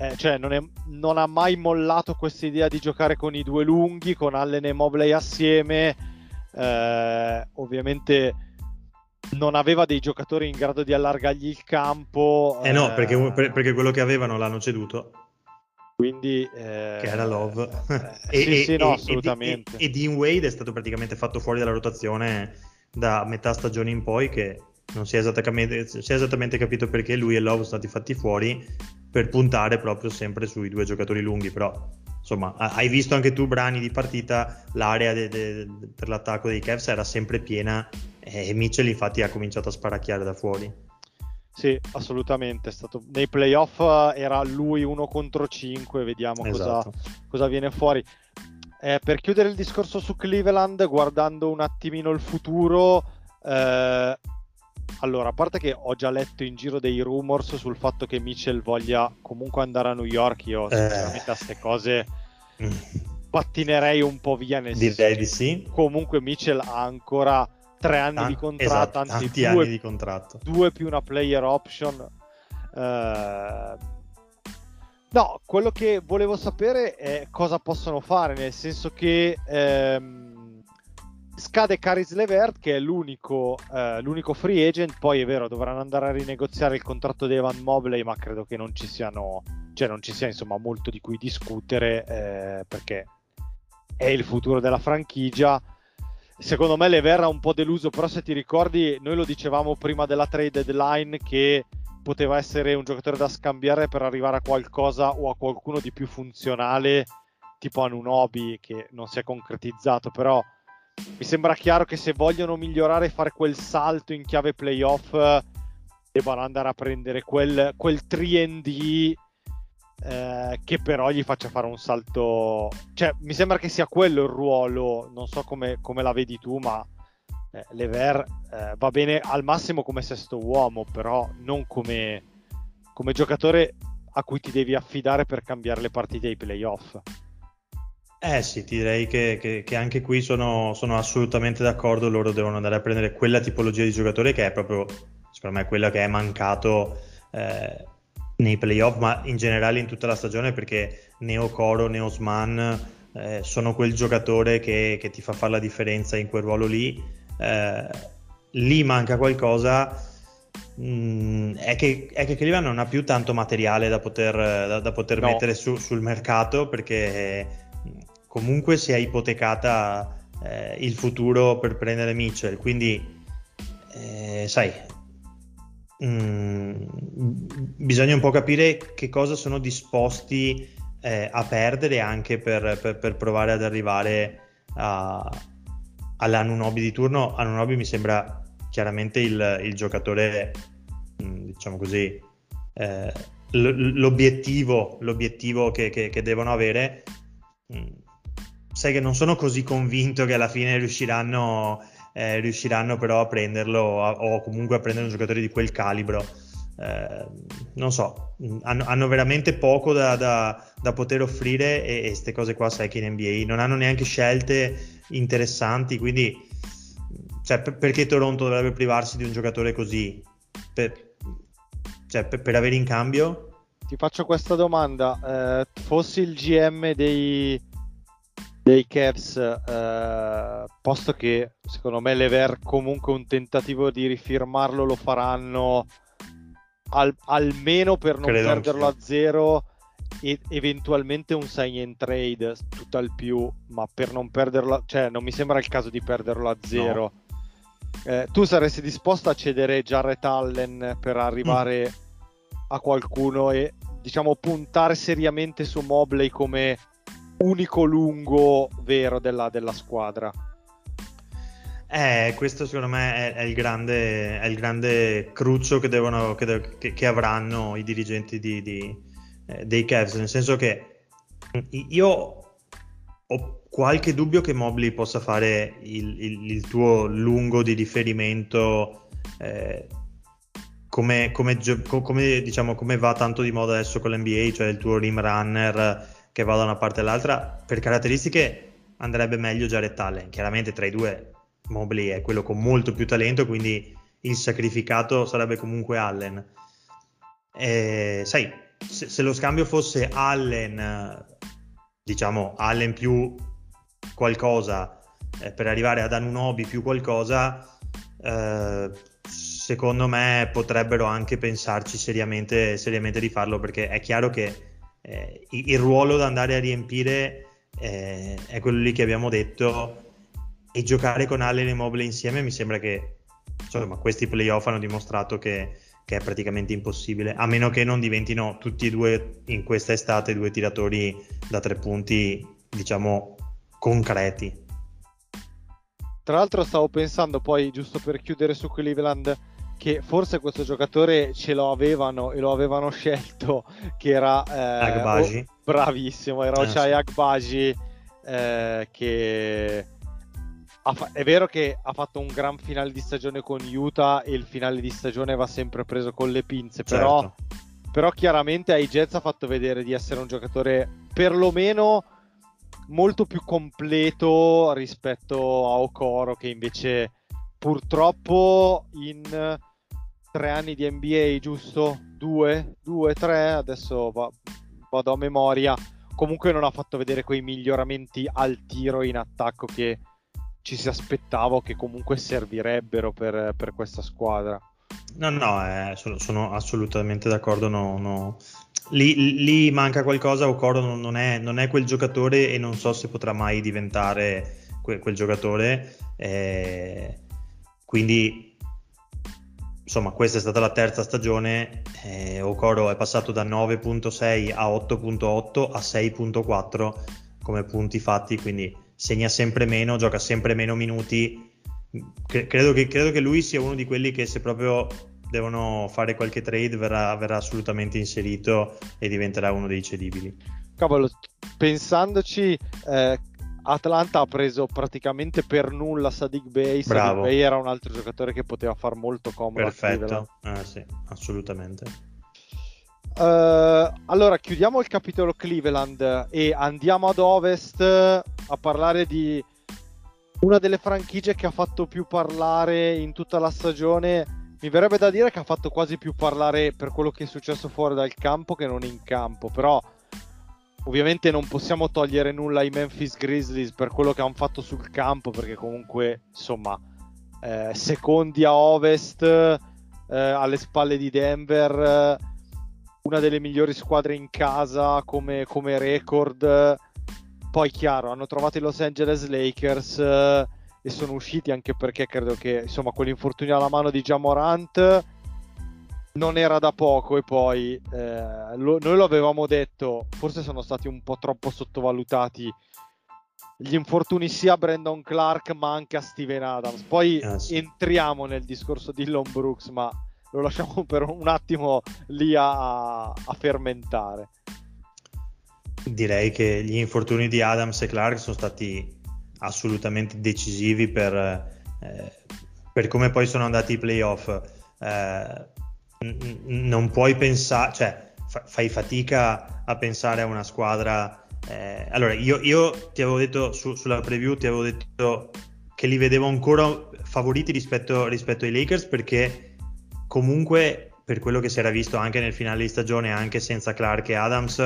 Eh, cioè non, è, non, ha mai mollato questa idea di giocare con i due lunghi, con Allen e Mobley assieme. Eh, ovviamente non aveva dei giocatori in grado di allargargli il campo. Eh no, perché, eh, perché quello che avevano l'hanno ceduto. Quindi, eh, che era Love. Eh, [laughs] e, sì, sì, no, assolutamente. E, e, Dean Wade è stato praticamente fatto fuori dalla rotazione da metà stagione in poi, che non si è esattamente, si è esattamente capito perché lui e Love sono stati fatti fuori per puntare proprio sempre sui due giocatori lunghi, però insomma hai visto anche tu brani di partita, l'area de, de, de, per l'attacco dei Cavs era sempre piena e Mitchell infatti ha cominciato a sparacchiare da fuori. Sì, assolutamente. Stato... Nei playoff eh, era lui uno contro cinque, vediamo esatto. cosa, cosa, viene fuori. Eh, per chiudere il discorso su Cleveland, guardando un attimino il futuro, eh, allora, a parte che ho già letto in giro dei rumors sul fatto che Mitchell voglia comunque andare a New York, io sinceramente eh. a queste cose mm. pattinerei un po' via nel Direi di sì. Comunque Mitchell ha ancora tre anni Tan- di contratto, esatto, anzi due, anni di contratto. due più una player option. Uh, no, quello che volevo sapere è cosa possono fare, nel senso che ehm, scade Caris Levert che è l'unico, eh, l'unico, free agent, poi è vero dovranno andare a rinegoziare il contratto di Evan Mobley, ma credo che non ci siano, cioè non ci sia insomma molto di cui discutere eh, perché è il futuro della franchigia. Secondo me Lever ha un po' deluso, però se ti ricordi noi lo dicevamo prima della trade deadline che poteva essere un giocatore da scambiare per arrivare a qualcosa o a qualcuno di più funzionale, tipo Anunobi che non si è concretizzato, però mi sembra chiaro che se vogliono migliorare e fare quel salto in chiave playoff debbano andare a prendere quel, quel 3D eh, che però gli faccia fare un salto. Cioè, mi sembra che sia quello il ruolo. Non so come, come la vedi tu, ma eh, Lever eh, va bene al massimo come sesto uomo, però non come, come giocatore a cui ti devi affidare per cambiare le partite ai playoff. Eh sì, direi che, che, che anche qui sono, sono, assolutamente d'accordo. Loro devono andare a prendere quella tipologia di giocatore che è proprio, secondo me, quella che è mancato eh, nei playoff, ma in generale in tutta la stagione perché Neo Coro, Neo Osman eh, sono quel giocatore che, che, ti fa fare la differenza in quel ruolo lì. Eh, lì manca qualcosa. Mm, è, che, è che Cleveland non ha più tanto materiale da poter, da, da poter no. mettere su, sul mercato perché comunque si è ipotecata eh, il futuro per prendere Mitchell. Quindi, eh, sai, Mm, bisogna un po' capire che cosa sono disposti eh, a perdere anche per, per, per, provare ad arrivare a, all'Anunobi di turno. Anunobi mi sembra chiaramente il, il giocatore, mm, diciamo così, eh, l'obiettivo, l'obiettivo che, che, che, devono avere. Mm, sai che non sono così convinto che alla fine riusciranno eh, riusciranno però a prenderlo o comunque a prendere un giocatore di quel calibro. Eh, non so, hanno, hanno veramente poco da, da, da, poter offrire e queste cose qua sai che in NBA non hanno neanche scelte interessanti, quindi cioè, per, perché Toronto dovrebbe privarsi di un giocatore così? Per, cioè, per, per avere in cambio? Ti faccio questa domanda, eh, fossi il GM dei, dei Cavs, eh, posto che secondo me Lever comunque un tentativo di rifirmarlo lo faranno al, almeno per non Credo perderlo a zero e eventualmente un sign and trade tutt'al più, ma per non perderlo, cioè non mi sembra il caso di perderlo a zero. No. Eh, tu saresti disposto a cedere Jarrett Allen per arrivare mm. a qualcuno e diciamo puntare seriamente su Mobley come unico lungo vero della, della squadra. Eh, questo secondo me è, è, il, grande, è il, grande, cruccio che, devono, che, che, che avranno i dirigenti di, di, eh, dei Cavs, nel senso che io ho qualche dubbio che Mobley possa fare il, il, il tuo lungo di riferimento eh, come, come, come, diciamo, come va tanto di moda adesso con l'NBA, cioè il tuo rim runner che va da una parte all'altra. Per caratteristiche andrebbe meglio Jared Allen. Chiaramente tra i due Mobley è quello con molto più talento, quindi il sacrificato sarebbe comunque Allen. E, sai, se, se, lo scambio fosse Allen, diciamo Allen più qualcosa eh, per arrivare ad Anunobi più qualcosa, eh, secondo me potrebbero anche pensarci seriamente, seriamente, di farlo perché è chiaro che eh, il ruolo da andare a riempire eh, è quello lì che abbiamo detto. E giocare con Allen e Mobile insieme mi sembra che insomma, questi playoff hanno dimostrato che, che, è praticamente impossibile a meno che non diventino tutti e due in questa estate due tiratori da tre punti diciamo concreti. Tra l'altro stavo pensando poi giusto per chiudere su Cleveland che forse questo giocatore ce lo avevano e lo avevano scelto, che era eh. Oh, bravissimo, era eh, Ochai. Agbaji, eh, che fa- è vero che ha fatto un gran finale di stagione con Utah e il finale di stagione va sempre preso con le pinze, certo. però, però chiaramente ai Jets ha fatto vedere di essere un giocatore perlomeno molto più completo rispetto a Okoro che invece purtroppo in tre anni di NBA, giusto? Due, due, tre, adesso va, vado a memoria. Comunque non ha fatto vedere quei miglioramenti al tiro in attacco che ci si aspettava che comunque servirebbero per, per questa squadra. No, no, eh, sono, sono, assolutamente d'accordo. No, no. Lì, lì, manca qualcosa. Okoro non, non, è, non, è, quel giocatore e non so se potrà mai diventare que, quel giocatore. Eh, quindi insomma, questa è stata la terza stagione. Eh, Okoro è passato da 9.6 a 8.8 a 6.4 come punti fatti, quindi segna sempre meno, gioca sempre meno minuti. credo, che, credo che lui sia uno di quelli che se proprio devono fare qualche trade verrà, verrà assolutamente inserito e diventerà uno dei cedibili. Cavolo, pensandoci, eh, Atlanta ha preso praticamente per nulla Sadiq Bey. Sadiq Bey era un altro giocatore che poteva far molto comodo. Perfetto, eh, sì, assolutamente. Uh, allora chiudiamo il capitolo Cleveland e andiamo ad ovest a parlare di una delle franchigie che ha fatto più parlare in tutta la stagione. Mi verrebbe da dire che ha fatto quasi più parlare per quello che è successo fuori dal campo che non in campo, però Ovviamente non possiamo togliere nulla ai Memphis Grizzlies per quello che hanno fatto sul campo, perché comunque, insomma, eh, secondi a ovest, eh, alle spalle di Denver, eh, una delle migliori squadre in casa come, come record. Poi, chiaro, hanno trovato i Los Angeles Lakers eh, e sono usciti anche perché credo che, insomma, quell'infortunio alla mano di Jamorant non era da poco e poi eh, lo, noi lo avevamo detto, forse sono stati un po' troppo sottovalutati gli infortuni sia a Brandon Clark ma anche a Steven Adams. Poi ah, sì. entriamo nel discorso di Lon Brooks, ma lo lasciamo per un attimo lì a, a fermentare. Direi che gli infortuni di Adams e Clark sono stati assolutamente decisivi per, eh, per come poi sono andati i playoff. Eh, non puoi pensare, cioè fa- fai fatica a pensare a una squadra. Eh, allora, io, io, ti avevo detto su, sulla preview, ti avevo detto che li vedevo ancora favoriti rispetto, rispetto ai Lakers perché comunque per quello che si era visto anche nel finale di stagione, anche senza Clark e Adams,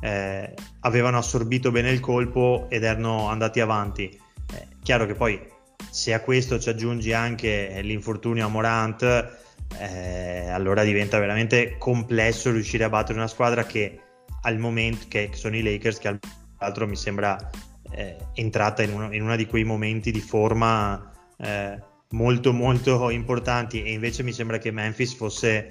eh, avevano assorbito bene il colpo ed erano andati avanti. Eh, chiaro che poi se a questo ci aggiungi anche l'infortunio a Morant, eh, allora diventa veramente complesso riuscire a battere una squadra che al momento, che sono i Lakers, che all'altro mi sembra eh, entrata in uno, in uno, di quei momenti di forma eh, molto molto importanti e invece mi sembra che Memphis fosse,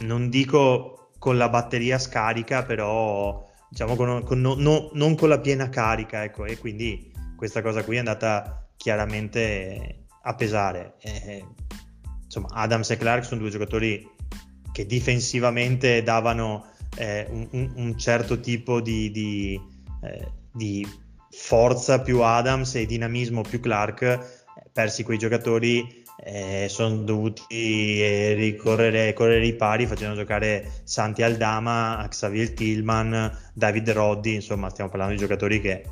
non dico con la batteria scarica, però diciamo con, con, no, no, non con la piena carica, ecco, e quindi questa cosa qui è andata chiaramente a pesare. Eh, insomma, Adams e Clark sono due giocatori che difensivamente davano eh, un, un, certo tipo di, di, eh, di, forza più Adams e dinamismo più Clark. Persi quei giocatori eh, sono dovuti eh, ricorrere correre i pari facendo giocare Santi Aldama, Xavier Tillman, David Roddy, insomma stiamo parlando di giocatori che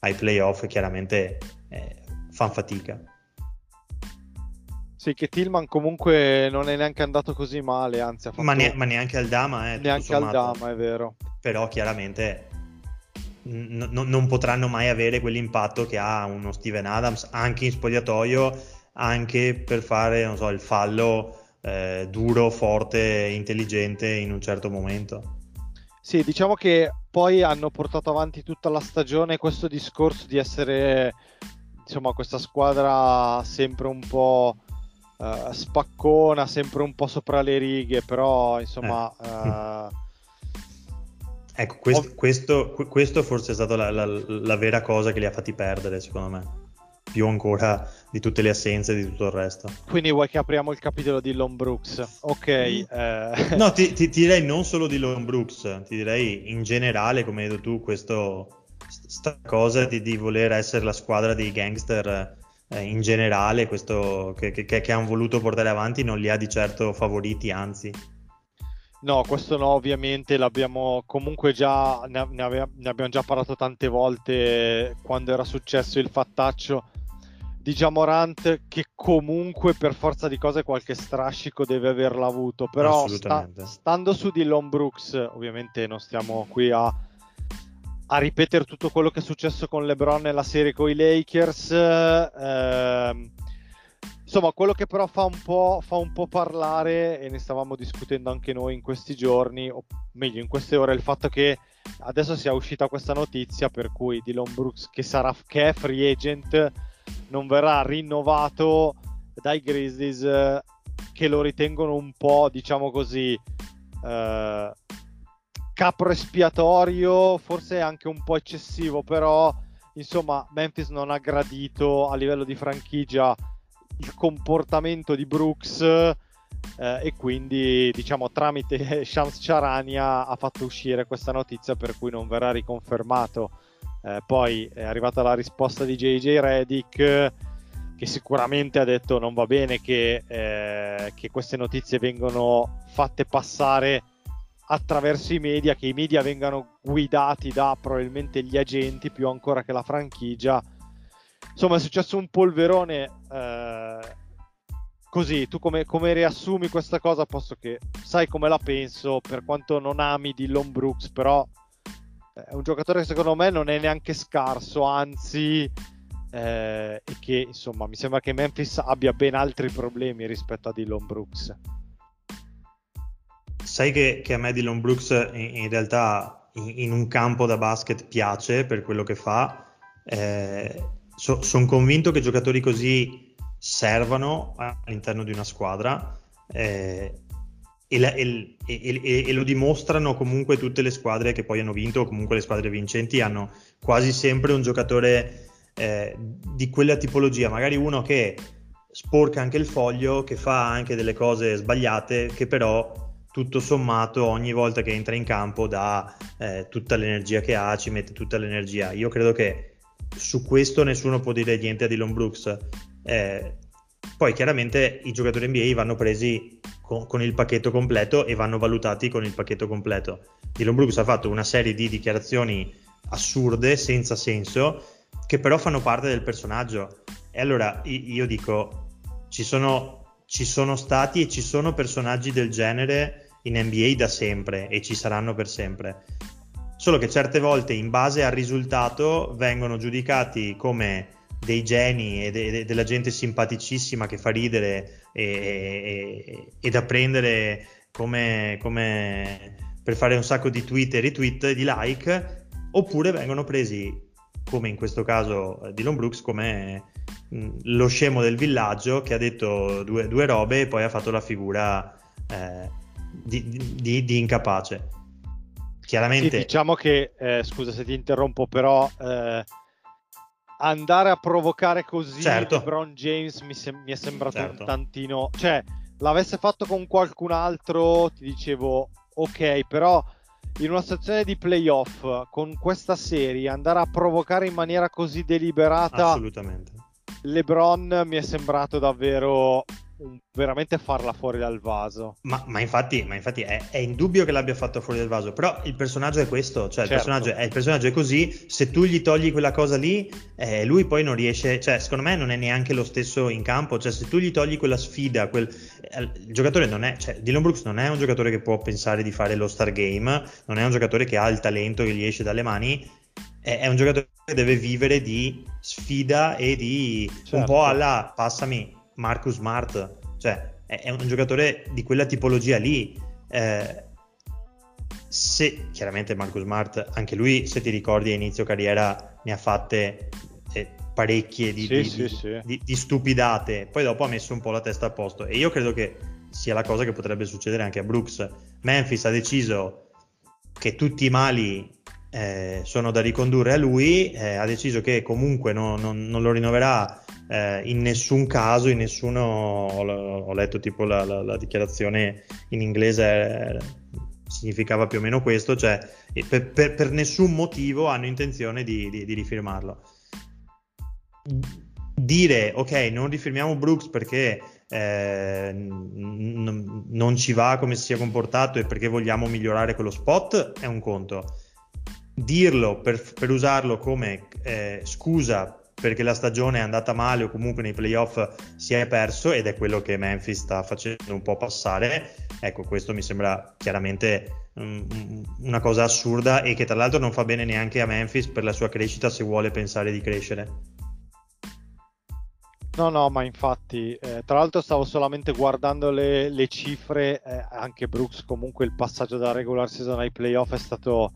ai playoff chiaramente eh, fanno fatica. Sì, che Tillman comunque non è neanche andato così male, anzi ha fatto... Ma, ne- ma neanche Aldama, eh, neanche Aldama, è vero. Però chiaramente n- n- non potranno mai avere quell'impatto che ha uno Steven Adams anche in spogliatoio, anche per fare, non so, il fallo eh, duro, forte, intelligente in un certo momento. Sì, diciamo che poi hanno portato avanti tutta la stagione questo discorso di essere, insomma, questa squadra sempre un po' uh, spaccona, sempre un po' sopra le righe, però insomma... Eh. Uh, ecco, questo, questo, questo, forse è stata la, la, la, vera cosa che li ha fatti perdere, secondo me. Più ancora di tutte le assenze e di tutto il resto. Quindi vuoi che apriamo il capitolo di Lon Brooks? Ok. Mm. Eh... No, ti, [laughs] ti, ti, direi non solo di Lon Brooks, ti direi in generale, come hai detto tu, questo, sta cosa di, di voler essere la squadra dei gangster eh, in generale questo che, che, che, hanno voluto portare avanti non li ha di certo favoriti, anzi. No, questo no, ovviamente l'abbiamo comunque già, ne, ne, ave, ne abbiamo già parlato tante volte quando era successo il fattaccio di Jamorant che comunque per forza di cose qualche strascico deve averlo avuto, però sta, stando su Dillon Brooks, ovviamente non stiamo qui a a ripetere tutto quello che è successo con LeBron nella serie con i Lakers. Eh, insomma, quello che però fa un, po', fa un po' parlare, e ne stavamo discutendo anche noi in questi giorni, o meglio in queste ore, il fatto che adesso sia uscita questa notizia per cui Dylan Brooks, che, sarà, che è free agent, non verrà rinnovato dai Grizzlies che lo ritengono un po', diciamo così, eh, capro espiatorio, forse anche un po' eccessivo, però insomma Memphis non ha gradito a livello di franchigia il comportamento di Brooks eh, e quindi diciamo tramite [laughs] Shams Charania ha fatto uscire questa notizia per cui non verrà riconfermato. Eh, poi è arrivata la risposta di JJ Redick che sicuramente ha detto non va bene che, eh, che queste notizie vengono fatte passare attraverso i media, che i media vengano guidati da probabilmente gli agenti più ancora che la franchigia. Insomma, è successo un polverone. Eh, così, tu come, come, riassumi questa cosa? Posto che sai come la penso, per quanto non ami Dillon Brooks, però eh, è un giocatore che secondo me non è neanche scarso, anzi, eh, e che insomma mi sembra che Memphis abbia ben altri problemi rispetto a Dillon Brooks. Sai che, che a me Dylan Brooks in, in realtà in, in, un campo da basket piace per quello che fa. Eh, so, Sono convinto che giocatori così servano all'interno di una squadra eh, e, la, e, e, e, lo dimostrano comunque tutte le squadre che poi hanno vinto o comunque le squadre vincenti hanno quasi sempre un giocatore eh, di quella tipologia, magari uno che sporca anche il foglio, che fa anche delle cose sbagliate, che però tutto sommato ogni volta che entra in campo dà eh, tutta l'energia che ha, ci mette tutta l'energia. Io credo che su questo nessuno può dire niente a Dylan Brooks. Eh, poi chiaramente i giocatori NBA vanno presi con, con, il pacchetto completo e vanno valutati con il pacchetto completo. Dylan Brooks ha fatto una serie di dichiarazioni assurde, senza senso, che però fanno parte del personaggio. E allora io dico, ci sono ci sono stati e ci sono personaggi del genere in NBA da sempre e ci saranno per sempre. Solo che certe volte in base al risultato vengono giudicati come dei geni e de- de- della gente simpaticissima che fa ridere e, e, e da prendere come, come per fare un sacco di tweet e retweet di like, oppure vengono presi come in questo caso eh, Dylan Brooks, come lo scemo del villaggio che ha detto due, due robe e poi ha fatto la figura eh, di, di, di, incapace. Chiaramente... Sì, diciamo che, eh, scusa se ti interrompo, però eh, andare a provocare così certo. LeBron James mi, sem- mi è sembrato certo. un tantino... Cioè, l'avesse fatto con qualcun altro ti dicevo ok, però in una situazione di playoff con questa serie andare a provocare in maniera così deliberata assolutamente LeBron mi è sembrato davvero veramente farla fuori dal vaso. Ma, ma infatti, ma infatti è, è, indubbio che l'abbia fatto fuori dal vaso, però il personaggio è questo, cioè certo. il, personaggio è, il, personaggio è, così, se tu gli togli quella cosa lì, eh, lui poi non riesce, cioè secondo me non è neanche lo stesso in campo, cioè se tu gli togli quella sfida, quel, eh, il giocatore non è, cioè Dylan Brooks non è un giocatore che può pensare di fare lo star game, non è un giocatore che ha il talento che gli esce dalle mani, è, un giocatore che deve vivere di sfida e di certo. un po' alla, passami, Marcus Smart, cioè è, un giocatore di quella tipologia lì. Eh, se chiaramente Marcus Smart, anche lui, se ti ricordi, a inizio carriera ne ha fatte eh, parecchie di, sì, di, sì, di, sì. di, stupidate, poi dopo ha messo un po' la testa a posto e io credo che sia la cosa che potrebbe succedere anche a Brooks. Memphis ha deciso che tutti i mali eh, sono da ricondurre a lui, eh, ha deciso che comunque non, non, non lo rinnoverà eh, in nessun caso, in nessuno, ho, letto tipo la, la, la, dichiarazione in inglese, eh, significava più o meno questo, cioè per, per, per nessun motivo hanno intenzione di, di, di rifirmarlo. Dire ok, non rifirmiamo Brooks perché eh, n- non ci va come si è comportato e perché vogliamo migliorare quello spot è un conto dirlo per, per usarlo come eh, scusa perché la stagione è andata male o comunque nei playoff si è perso ed è quello che Memphis sta facendo un po' passare. Ecco, questo mi sembra chiaramente um, una cosa assurda e che tra l'altro non fa bene neanche a Memphis per la sua crescita se vuole pensare di crescere. No, no, ma infatti, eh, tra l'altro stavo solamente guardando le, le cifre, eh, anche Brooks comunque il passaggio da regular season ai playoff è stato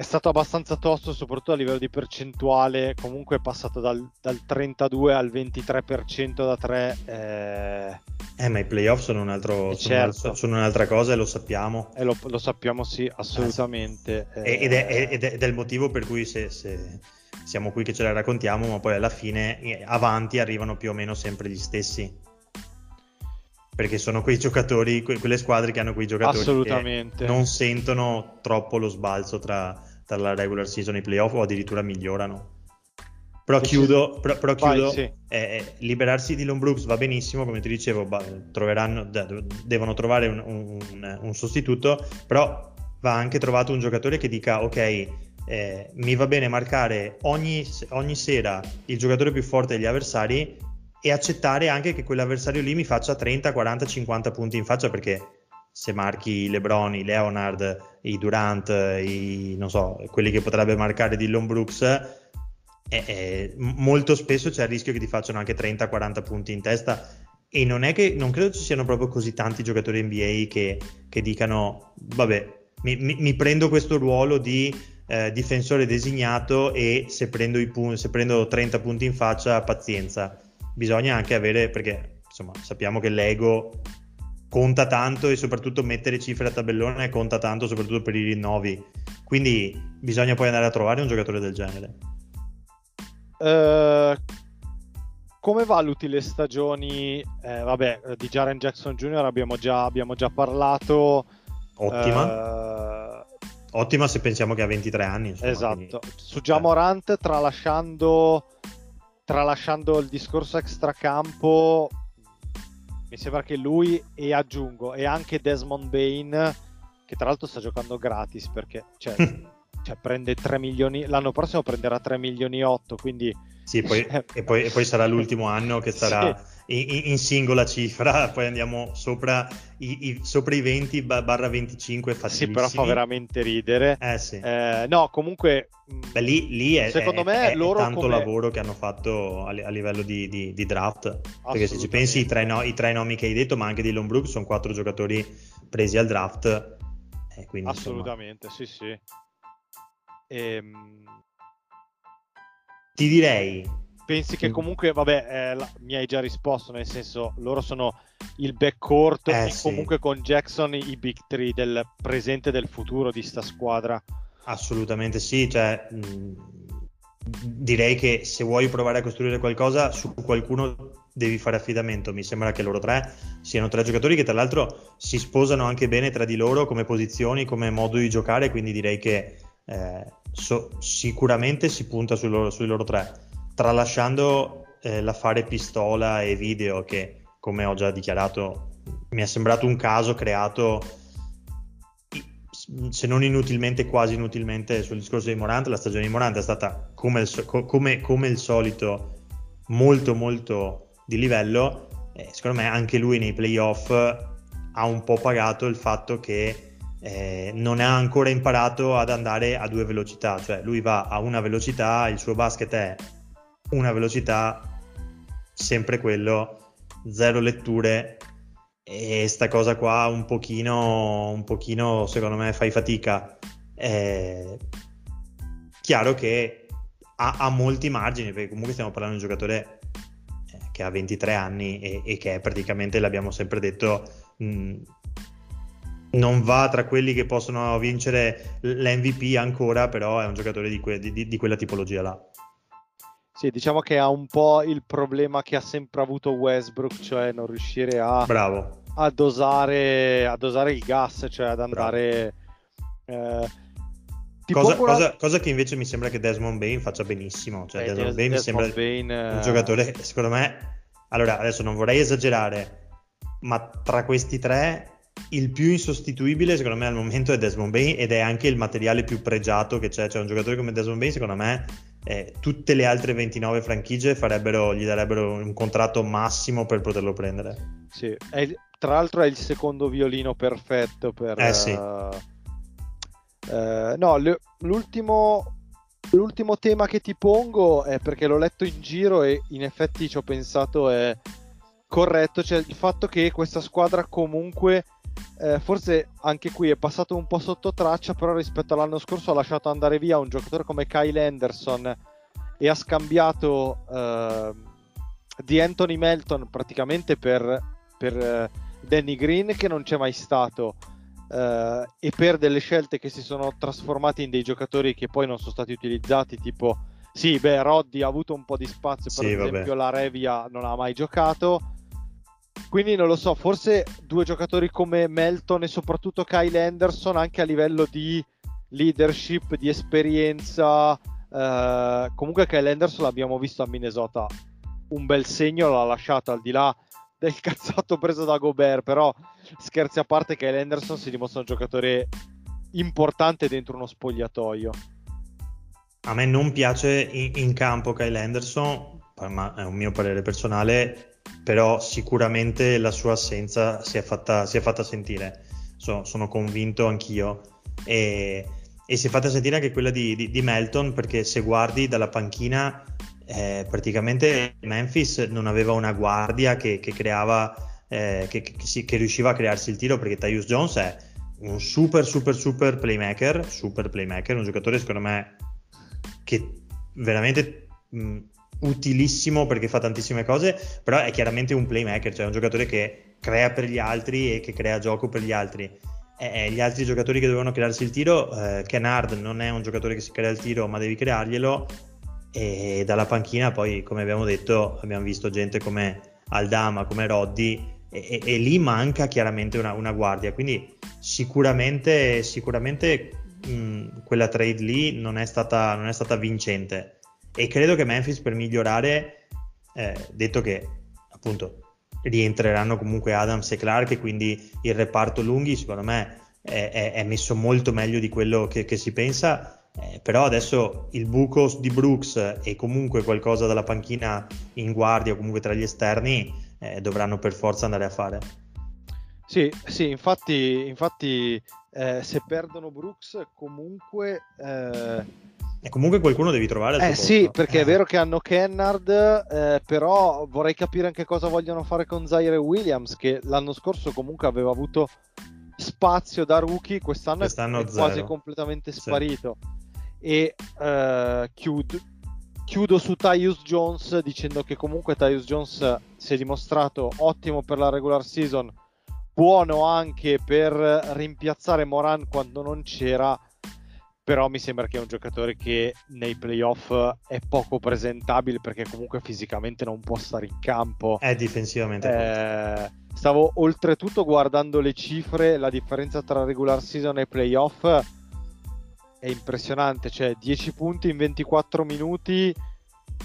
è stato abbastanza tosto, soprattutto a livello di percentuale. Comunque è passato dal, dal 32 al 23% da 3. Eh... eh, ma i playoff sono, un altro, certo. sono, sono un'altra cosa e lo sappiamo. E lo, lo sappiamo, sì, assolutamente. Eh, ed, è, ed, è, ed, è, il motivo per cui se, se siamo qui che ce la raccontiamo, ma poi alla fine eh, avanti arrivano più o meno sempre gli stessi perché sono quei giocatori, que- quelle squadre che hanno quei giocatori che non sentono troppo lo sbalzo tra, la regular season i playoff o addirittura migliorano. Però chiudo, però, però chiudo Vai, sì. eh, eh liberarsi di Lone Brooks va benissimo, come ti dicevo, troveranno, devono trovare un, un, un, sostituto, però va anche trovato un giocatore che dica ok, eh, mi va bene marcare ogni, ogni sera il giocatore più forte degli avversari e accettare anche che quell'avversario lì mi faccia 30, 40, 50 punti in faccia perché se marchi i Lebron, i Leonard, i Durant, i, non so, quelli che potrebbe marcare Dillon Brooks, eh, eh, molto spesso c'è il rischio che ti facciano anche 30-40 punti in testa. E non è che non credo ci siano proprio così tanti giocatori NBA che, che dicano: Vabbè, mi, mi, mi, prendo questo ruolo di eh, difensore designato e se prendo, pun- se prendo 30 punti in faccia, pazienza. Bisogna anche avere, perché insomma sappiamo che l'ego conta tanto e soprattutto mettere cifre a tabellone conta tanto soprattutto per i rinnovi. Quindi bisogna poi andare a trovare un giocatore del genere. Uh, come valuti le stagioni? Eh, vabbè di Jaren Jackson Jr. abbiamo già, abbiamo già parlato. Ottima. Uh, ottima se pensiamo che ha 23 anni insomma, esatto. quindi... su Jamorant tralasciando tralasciando il discorso extracampo mi sembra che lui e aggiungo e anche Desmond Bain che tra l'altro sta giocando gratis perché cioè, [laughs] cioè prende 3 milioni l'anno prossimo prenderà 3 milioni e 8 quindi sì, poi, [laughs] e, poi, e, poi, sarà l'ultimo anno che sarà sì. In, in, singola cifra, [laughs] poi andiamo sopra i, i, sopra i 20 barra 25 Sì, però fa veramente ridere. Eh sì. Eh, no, comunque... Mm, Beh, lì, lì è, secondo è, me è, loro è tanto come... lavoro che hanno fatto a, a livello di, di, di, draft. Perché se ci pensi, i tre, no, i tre, nomi che hai detto, ma anche di Brook, sono quattro giocatori presi al draft. Eh, quindi, Assolutamente, insomma... sì, sì. Ehm... Ti direi pensi che comunque, vabbè, eh, la, mi hai già risposto, nel senso, loro sono il backcourt eh, e sì. comunque con Jackson i big three del presente e del futuro di sta squadra. Assolutamente sì, cioè, mh, direi che se vuoi provare a costruire qualcosa su qualcuno devi fare affidamento. Mi sembra che loro tre siano tre giocatori che tra l'altro si sposano anche bene tra di loro come posizioni, come modo di giocare, quindi direi che eh, so, sicuramente si punta sui loro, sui loro tre tralasciando eh, l'affare pistola e video che, come ho già dichiarato, mi è sembrato un caso creato se non inutilmente, quasi inutilmente sul discorso di Morant, la stagione di Morant è stata come il, come, come il solito molto molto di livello. Eh, secondo me anche lui nei playoff ha un po' pagato il fatto che eh, non ha ancora imparato ad andare a due velocità, cioè lui va a una velocità, il suo basket è una velocità, sempre quello, zero letture e sta cosa qua un pochino, un pochino secondo me fai fatica. È chiaro che ha, ha, molti margini, perché comunque stiamo parlando di un giocatore eh, che ha 23 anni e, e che è praticamente, l'abbiamo sempre detto, mh, non va tra quelli che possono vincere l'MVP ancora, però è un giocatore di, que- di, di quella tipologia là. Sì, diciamo che ha un po' il problema che ha sempre avuto Westbrook, cioè non riuscire a Bravo a dosare, a dosare il gas, cioè ad andare... Eh, cosa, una... cosa, cosa, che invece mi sembra che Desmond Bain faccia benissimo. Cioè, eh, Desmond Bain mi sembra Bain, un eh... giocatore, secondo me... Allora, adesso non vorrei esagerare, ma tra questi tre il più insostituibile secondo me al momento è Desmond Bain ed è anche il materiale più pregiato che c'è, cioè un giocatore come Desmond Bain secondo me eh, tutte le altre 29 franchigie gli darebbero un contratto massimo per poterlo prendere. Sì, è, tra l'altro è il secondo violino perfetto per... Eh sì. Uh, uh, no, l'ultimo, l'ultimo tema che ti pongo è perché l'ho letto in giro e in effetti ci ho pensato è corretto, cioè il fatto che questa squadra comunque... Eh, forse anche qui è passato un po' sotto traccia, però rispetto all'anno scorso ha lasciato andare via un giocatore come Kyle Anderson e ha scambiato eh, di Anthony Melton praticamente per, per eh, Danny Green che non c'è mai stato eh, e per delle scelte che si sono trasformate in dei giocatori che poi non sono stati utilizzati tipo sì beh Roddy ha avuto un po' di spazio per sì, esempio vabbè. la Revia non ha mai giocato quindi non lo so forse due giocatori come Melton e soprattutto Kyle Anderson anche a livello di leadership di esperienza eh, comunque Kyle Anderson l'abbiamo visto a Minnesota un bel segno l'ha lasciato al di là del [laughs] cazzotto preso da Gobert, però scherzi a parte che Henderson si dimostra un giocatore importante dentro uno spogliatoio. A me non piace in, in campo Kyle Henderson, ma è un mio parere personale, però sicuramente la sua assenza si è fatta, si è fatta sentire, so, sono convinto anch'io. E, e, si è fatta sentire anche quella di, di, di Melton, perché se guardi dalla panchina eh, praticamente Memphis non aveva una guardia che, che creava, eh, che, che, che, riusciva a crearsi il tiro perché Tyus Jones è un super super super playmaker, super playmaker, un giocatore secondo me che veramente mh, utilissimo perché fa tantissime cose, però è chiaramente un playmaker, cioè un giocatore che crea per gli altri e che crea gioco per gli altri. E gli altri giocatori che dovevano crearsi il tiro, eh, Kennard non è un giocatore che si crea il tiro, ma devi crearglielo. E dalla panchina poi come abbiamo detto abbiamo visto gente come Aldama, come Roddy e, e, e lì manca chiaramente una, una, guardia. Quindi sicuramente, sicuramente mh, quella trade lì non è, stata, non è stata vincente e credo che Memphis per migliorare eh, detto che appunto rientreranno comunque Adams e Clark e quindi il reparto lunghi secondo me è, è, è messo molto meglio di quello che, che si pensa eh, però adesso il buco di Brooks e comunque qualcosa dalla panchina in guardia o comunque tra gli esterni eh, dovranno per forza andare a fare. Sì, sì infatti, infatti eh, se perdono Brooks comunque... Eh, e comunque qualcuno devi trovare. Eh sì, perché è eh. vero che hanno Kennard, eh, però vorrei capire anche cosa vogliono fare con Zaire Williams, che l'anno scorso comunque aveva avuto spazio da rookie, quest'anno, quest'anno è, è quasi completamente sparito. Sì e uh, chiudo, chiudo su Tyus Jones dicendo che comunque Tyus Jones si è dimostrato ottimo per la regular season, buono anche per rimpiazzare Moran quando non c'era, però mi sembra che è un giocatore che nei playoff è poco presentabile perché comunque fisicamente non può stare in campo. È difensivamente. Eh, stavo oltretutto guardando le cifre, la differenza tra regular season e playoff è impressionante, cioè 10 punti in 24 minuti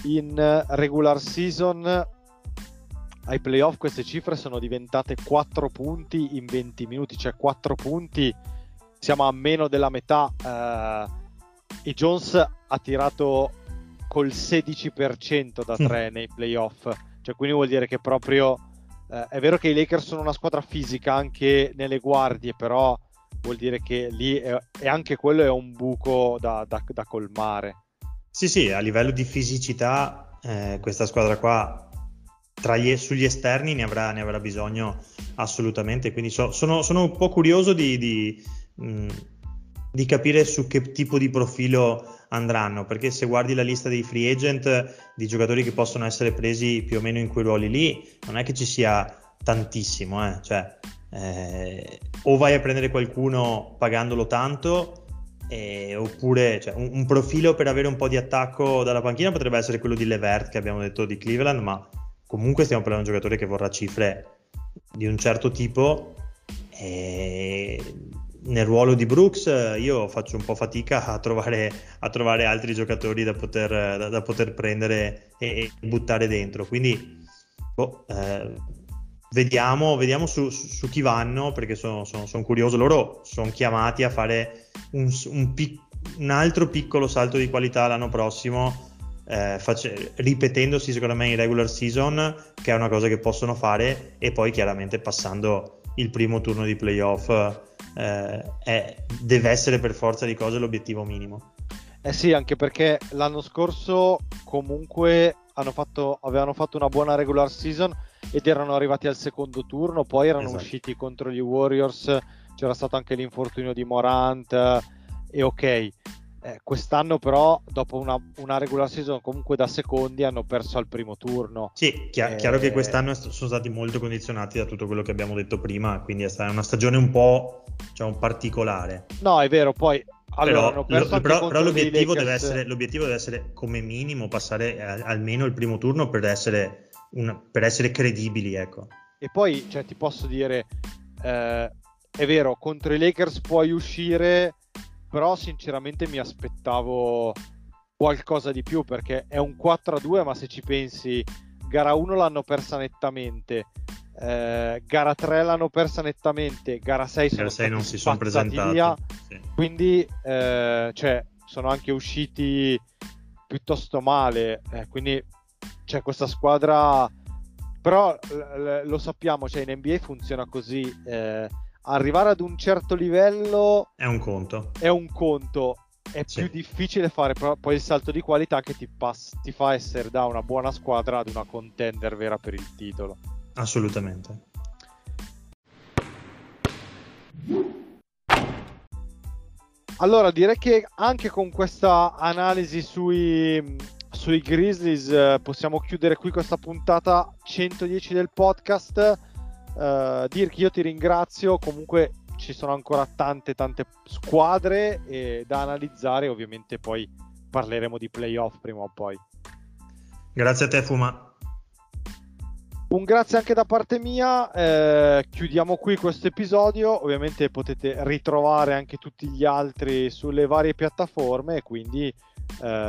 in regular season ai playoff queste cifre sono diventate 4 punti in 20 minuti, cioè 4 punti siamo a meno della metà eh, e Jones ha tirato col 16% da 3 mm. nei playoff, cioè quindi vuol dire che proprio eh, è vero che i Lakers sono una squadra fisica anche nelle guardie, però vuol dire che lì è, e anche quello è un buco da, da, da colmare. Sì, sì, a livello di fisicità eh, questa squadra qua gli, sugli esterni ne avrà, ne avrà, bisogno assolutamente. Quindi so, sono, sono, un po' curioso di, di, mm, di, capire su che tipo di profilo andranno, perché se guardi la lista dei free agent di giocatori che possono essere presi più o meno in quei ruoli lì, non è che ci sia tantissimo, eh? Cioè, eh, o vai a prendere qualcuno pagandolo tanto. Eh, oppure cioè, un, un, profilo per avere un po' di attacco dalla panchina potrebbe essere quello di Levert che abbiamo detto di Cleveland, ma comunque stiamo parlando di un giocatore che vorrà cifre di un certo tipo e nel ruolo di Brooks io faccio un po' fatica a trovare, a trovare altri giocatori da poter, da, da poter prendere e, e, buttare dentro. Quindi boh, eh, vediamo, vediamo su, su, chi vanno perché sono, sono, sono, curioso. Loro sono chiamati a fare un, un, pic, un altro piccolo salto di qualità l'anno prossimo eh, face- ripetendosi secondo me in regular season, che è una cosa che possono fare, e poi chiaramente passando il primo turno di playoff eh, è, deve essere per forza di cose l'obiettivo minimo. Eh sì, anche perché l'anno scorso comunque fatto, avevano fatto una buona regular season ed erano arrivati al secondo turno, poi erano esatto. usciti contro gli Warriors, c'era stato anche l'infortunio di Morant e ok, eh, quest'anno però, dopo una, una, regular season comunque da secondi, hanno perso al primo turno. Sì, chiaro, eh, chiaro che quest'anno sono stati molto condizionati da tutto quello che abbiamo detto prima, quindi è stata una stagione un po' diciamo, particolare. No, è vero, poi... Allora, però, lo, però, però l'obiettivo, deve essere, l'obiettivo, deve essere, come minimo passare a, almeno il primo turno per essere, un, per essere credibili, ecco. E poi, cioè, ti posso dire, eh, è vero, contro i Lakers puoi uscire però sinceramente mi aspettavo qualcosa di più perché è un 4-2 ma se ci pensi gara 1 l'hanno persa nettamente eh, gara 3 l'hanno persa nettamente gara 6 sono gara 6 non si sono presentati sì. quindi eh, cioè, sono anche usciti piuttosto male eh, quindi c'è questa squadra però l- l- lo sappiamo cioè in NBA funziona così eh, arrivare ad un certo livello è un conto. È un conto. È sì. più difficile fare poi il salto di qualità che ti, pass- ti fa essere da una buona squadra ad una contender vera per il titolo. Assolutamente. Allora, direi che anche con questa analisi sui, sui Grizzlies eh, possiamo chiudere qui questa puntata 110 del podcast. Uh, Dirk, io ti ringrazio. Comunque ci sono ancora tante, tante squadre eh, da analizzare. Ovviamente poi parleremo di playoff prima o poi. Grazie a te, Fuma. Un grazie anche da parte mia. Eh, chiudiamo qui questo episodio. Ovviamente potete ritrovare anche tutti gli altri sulle varie piattaforme. Quindi. Eh,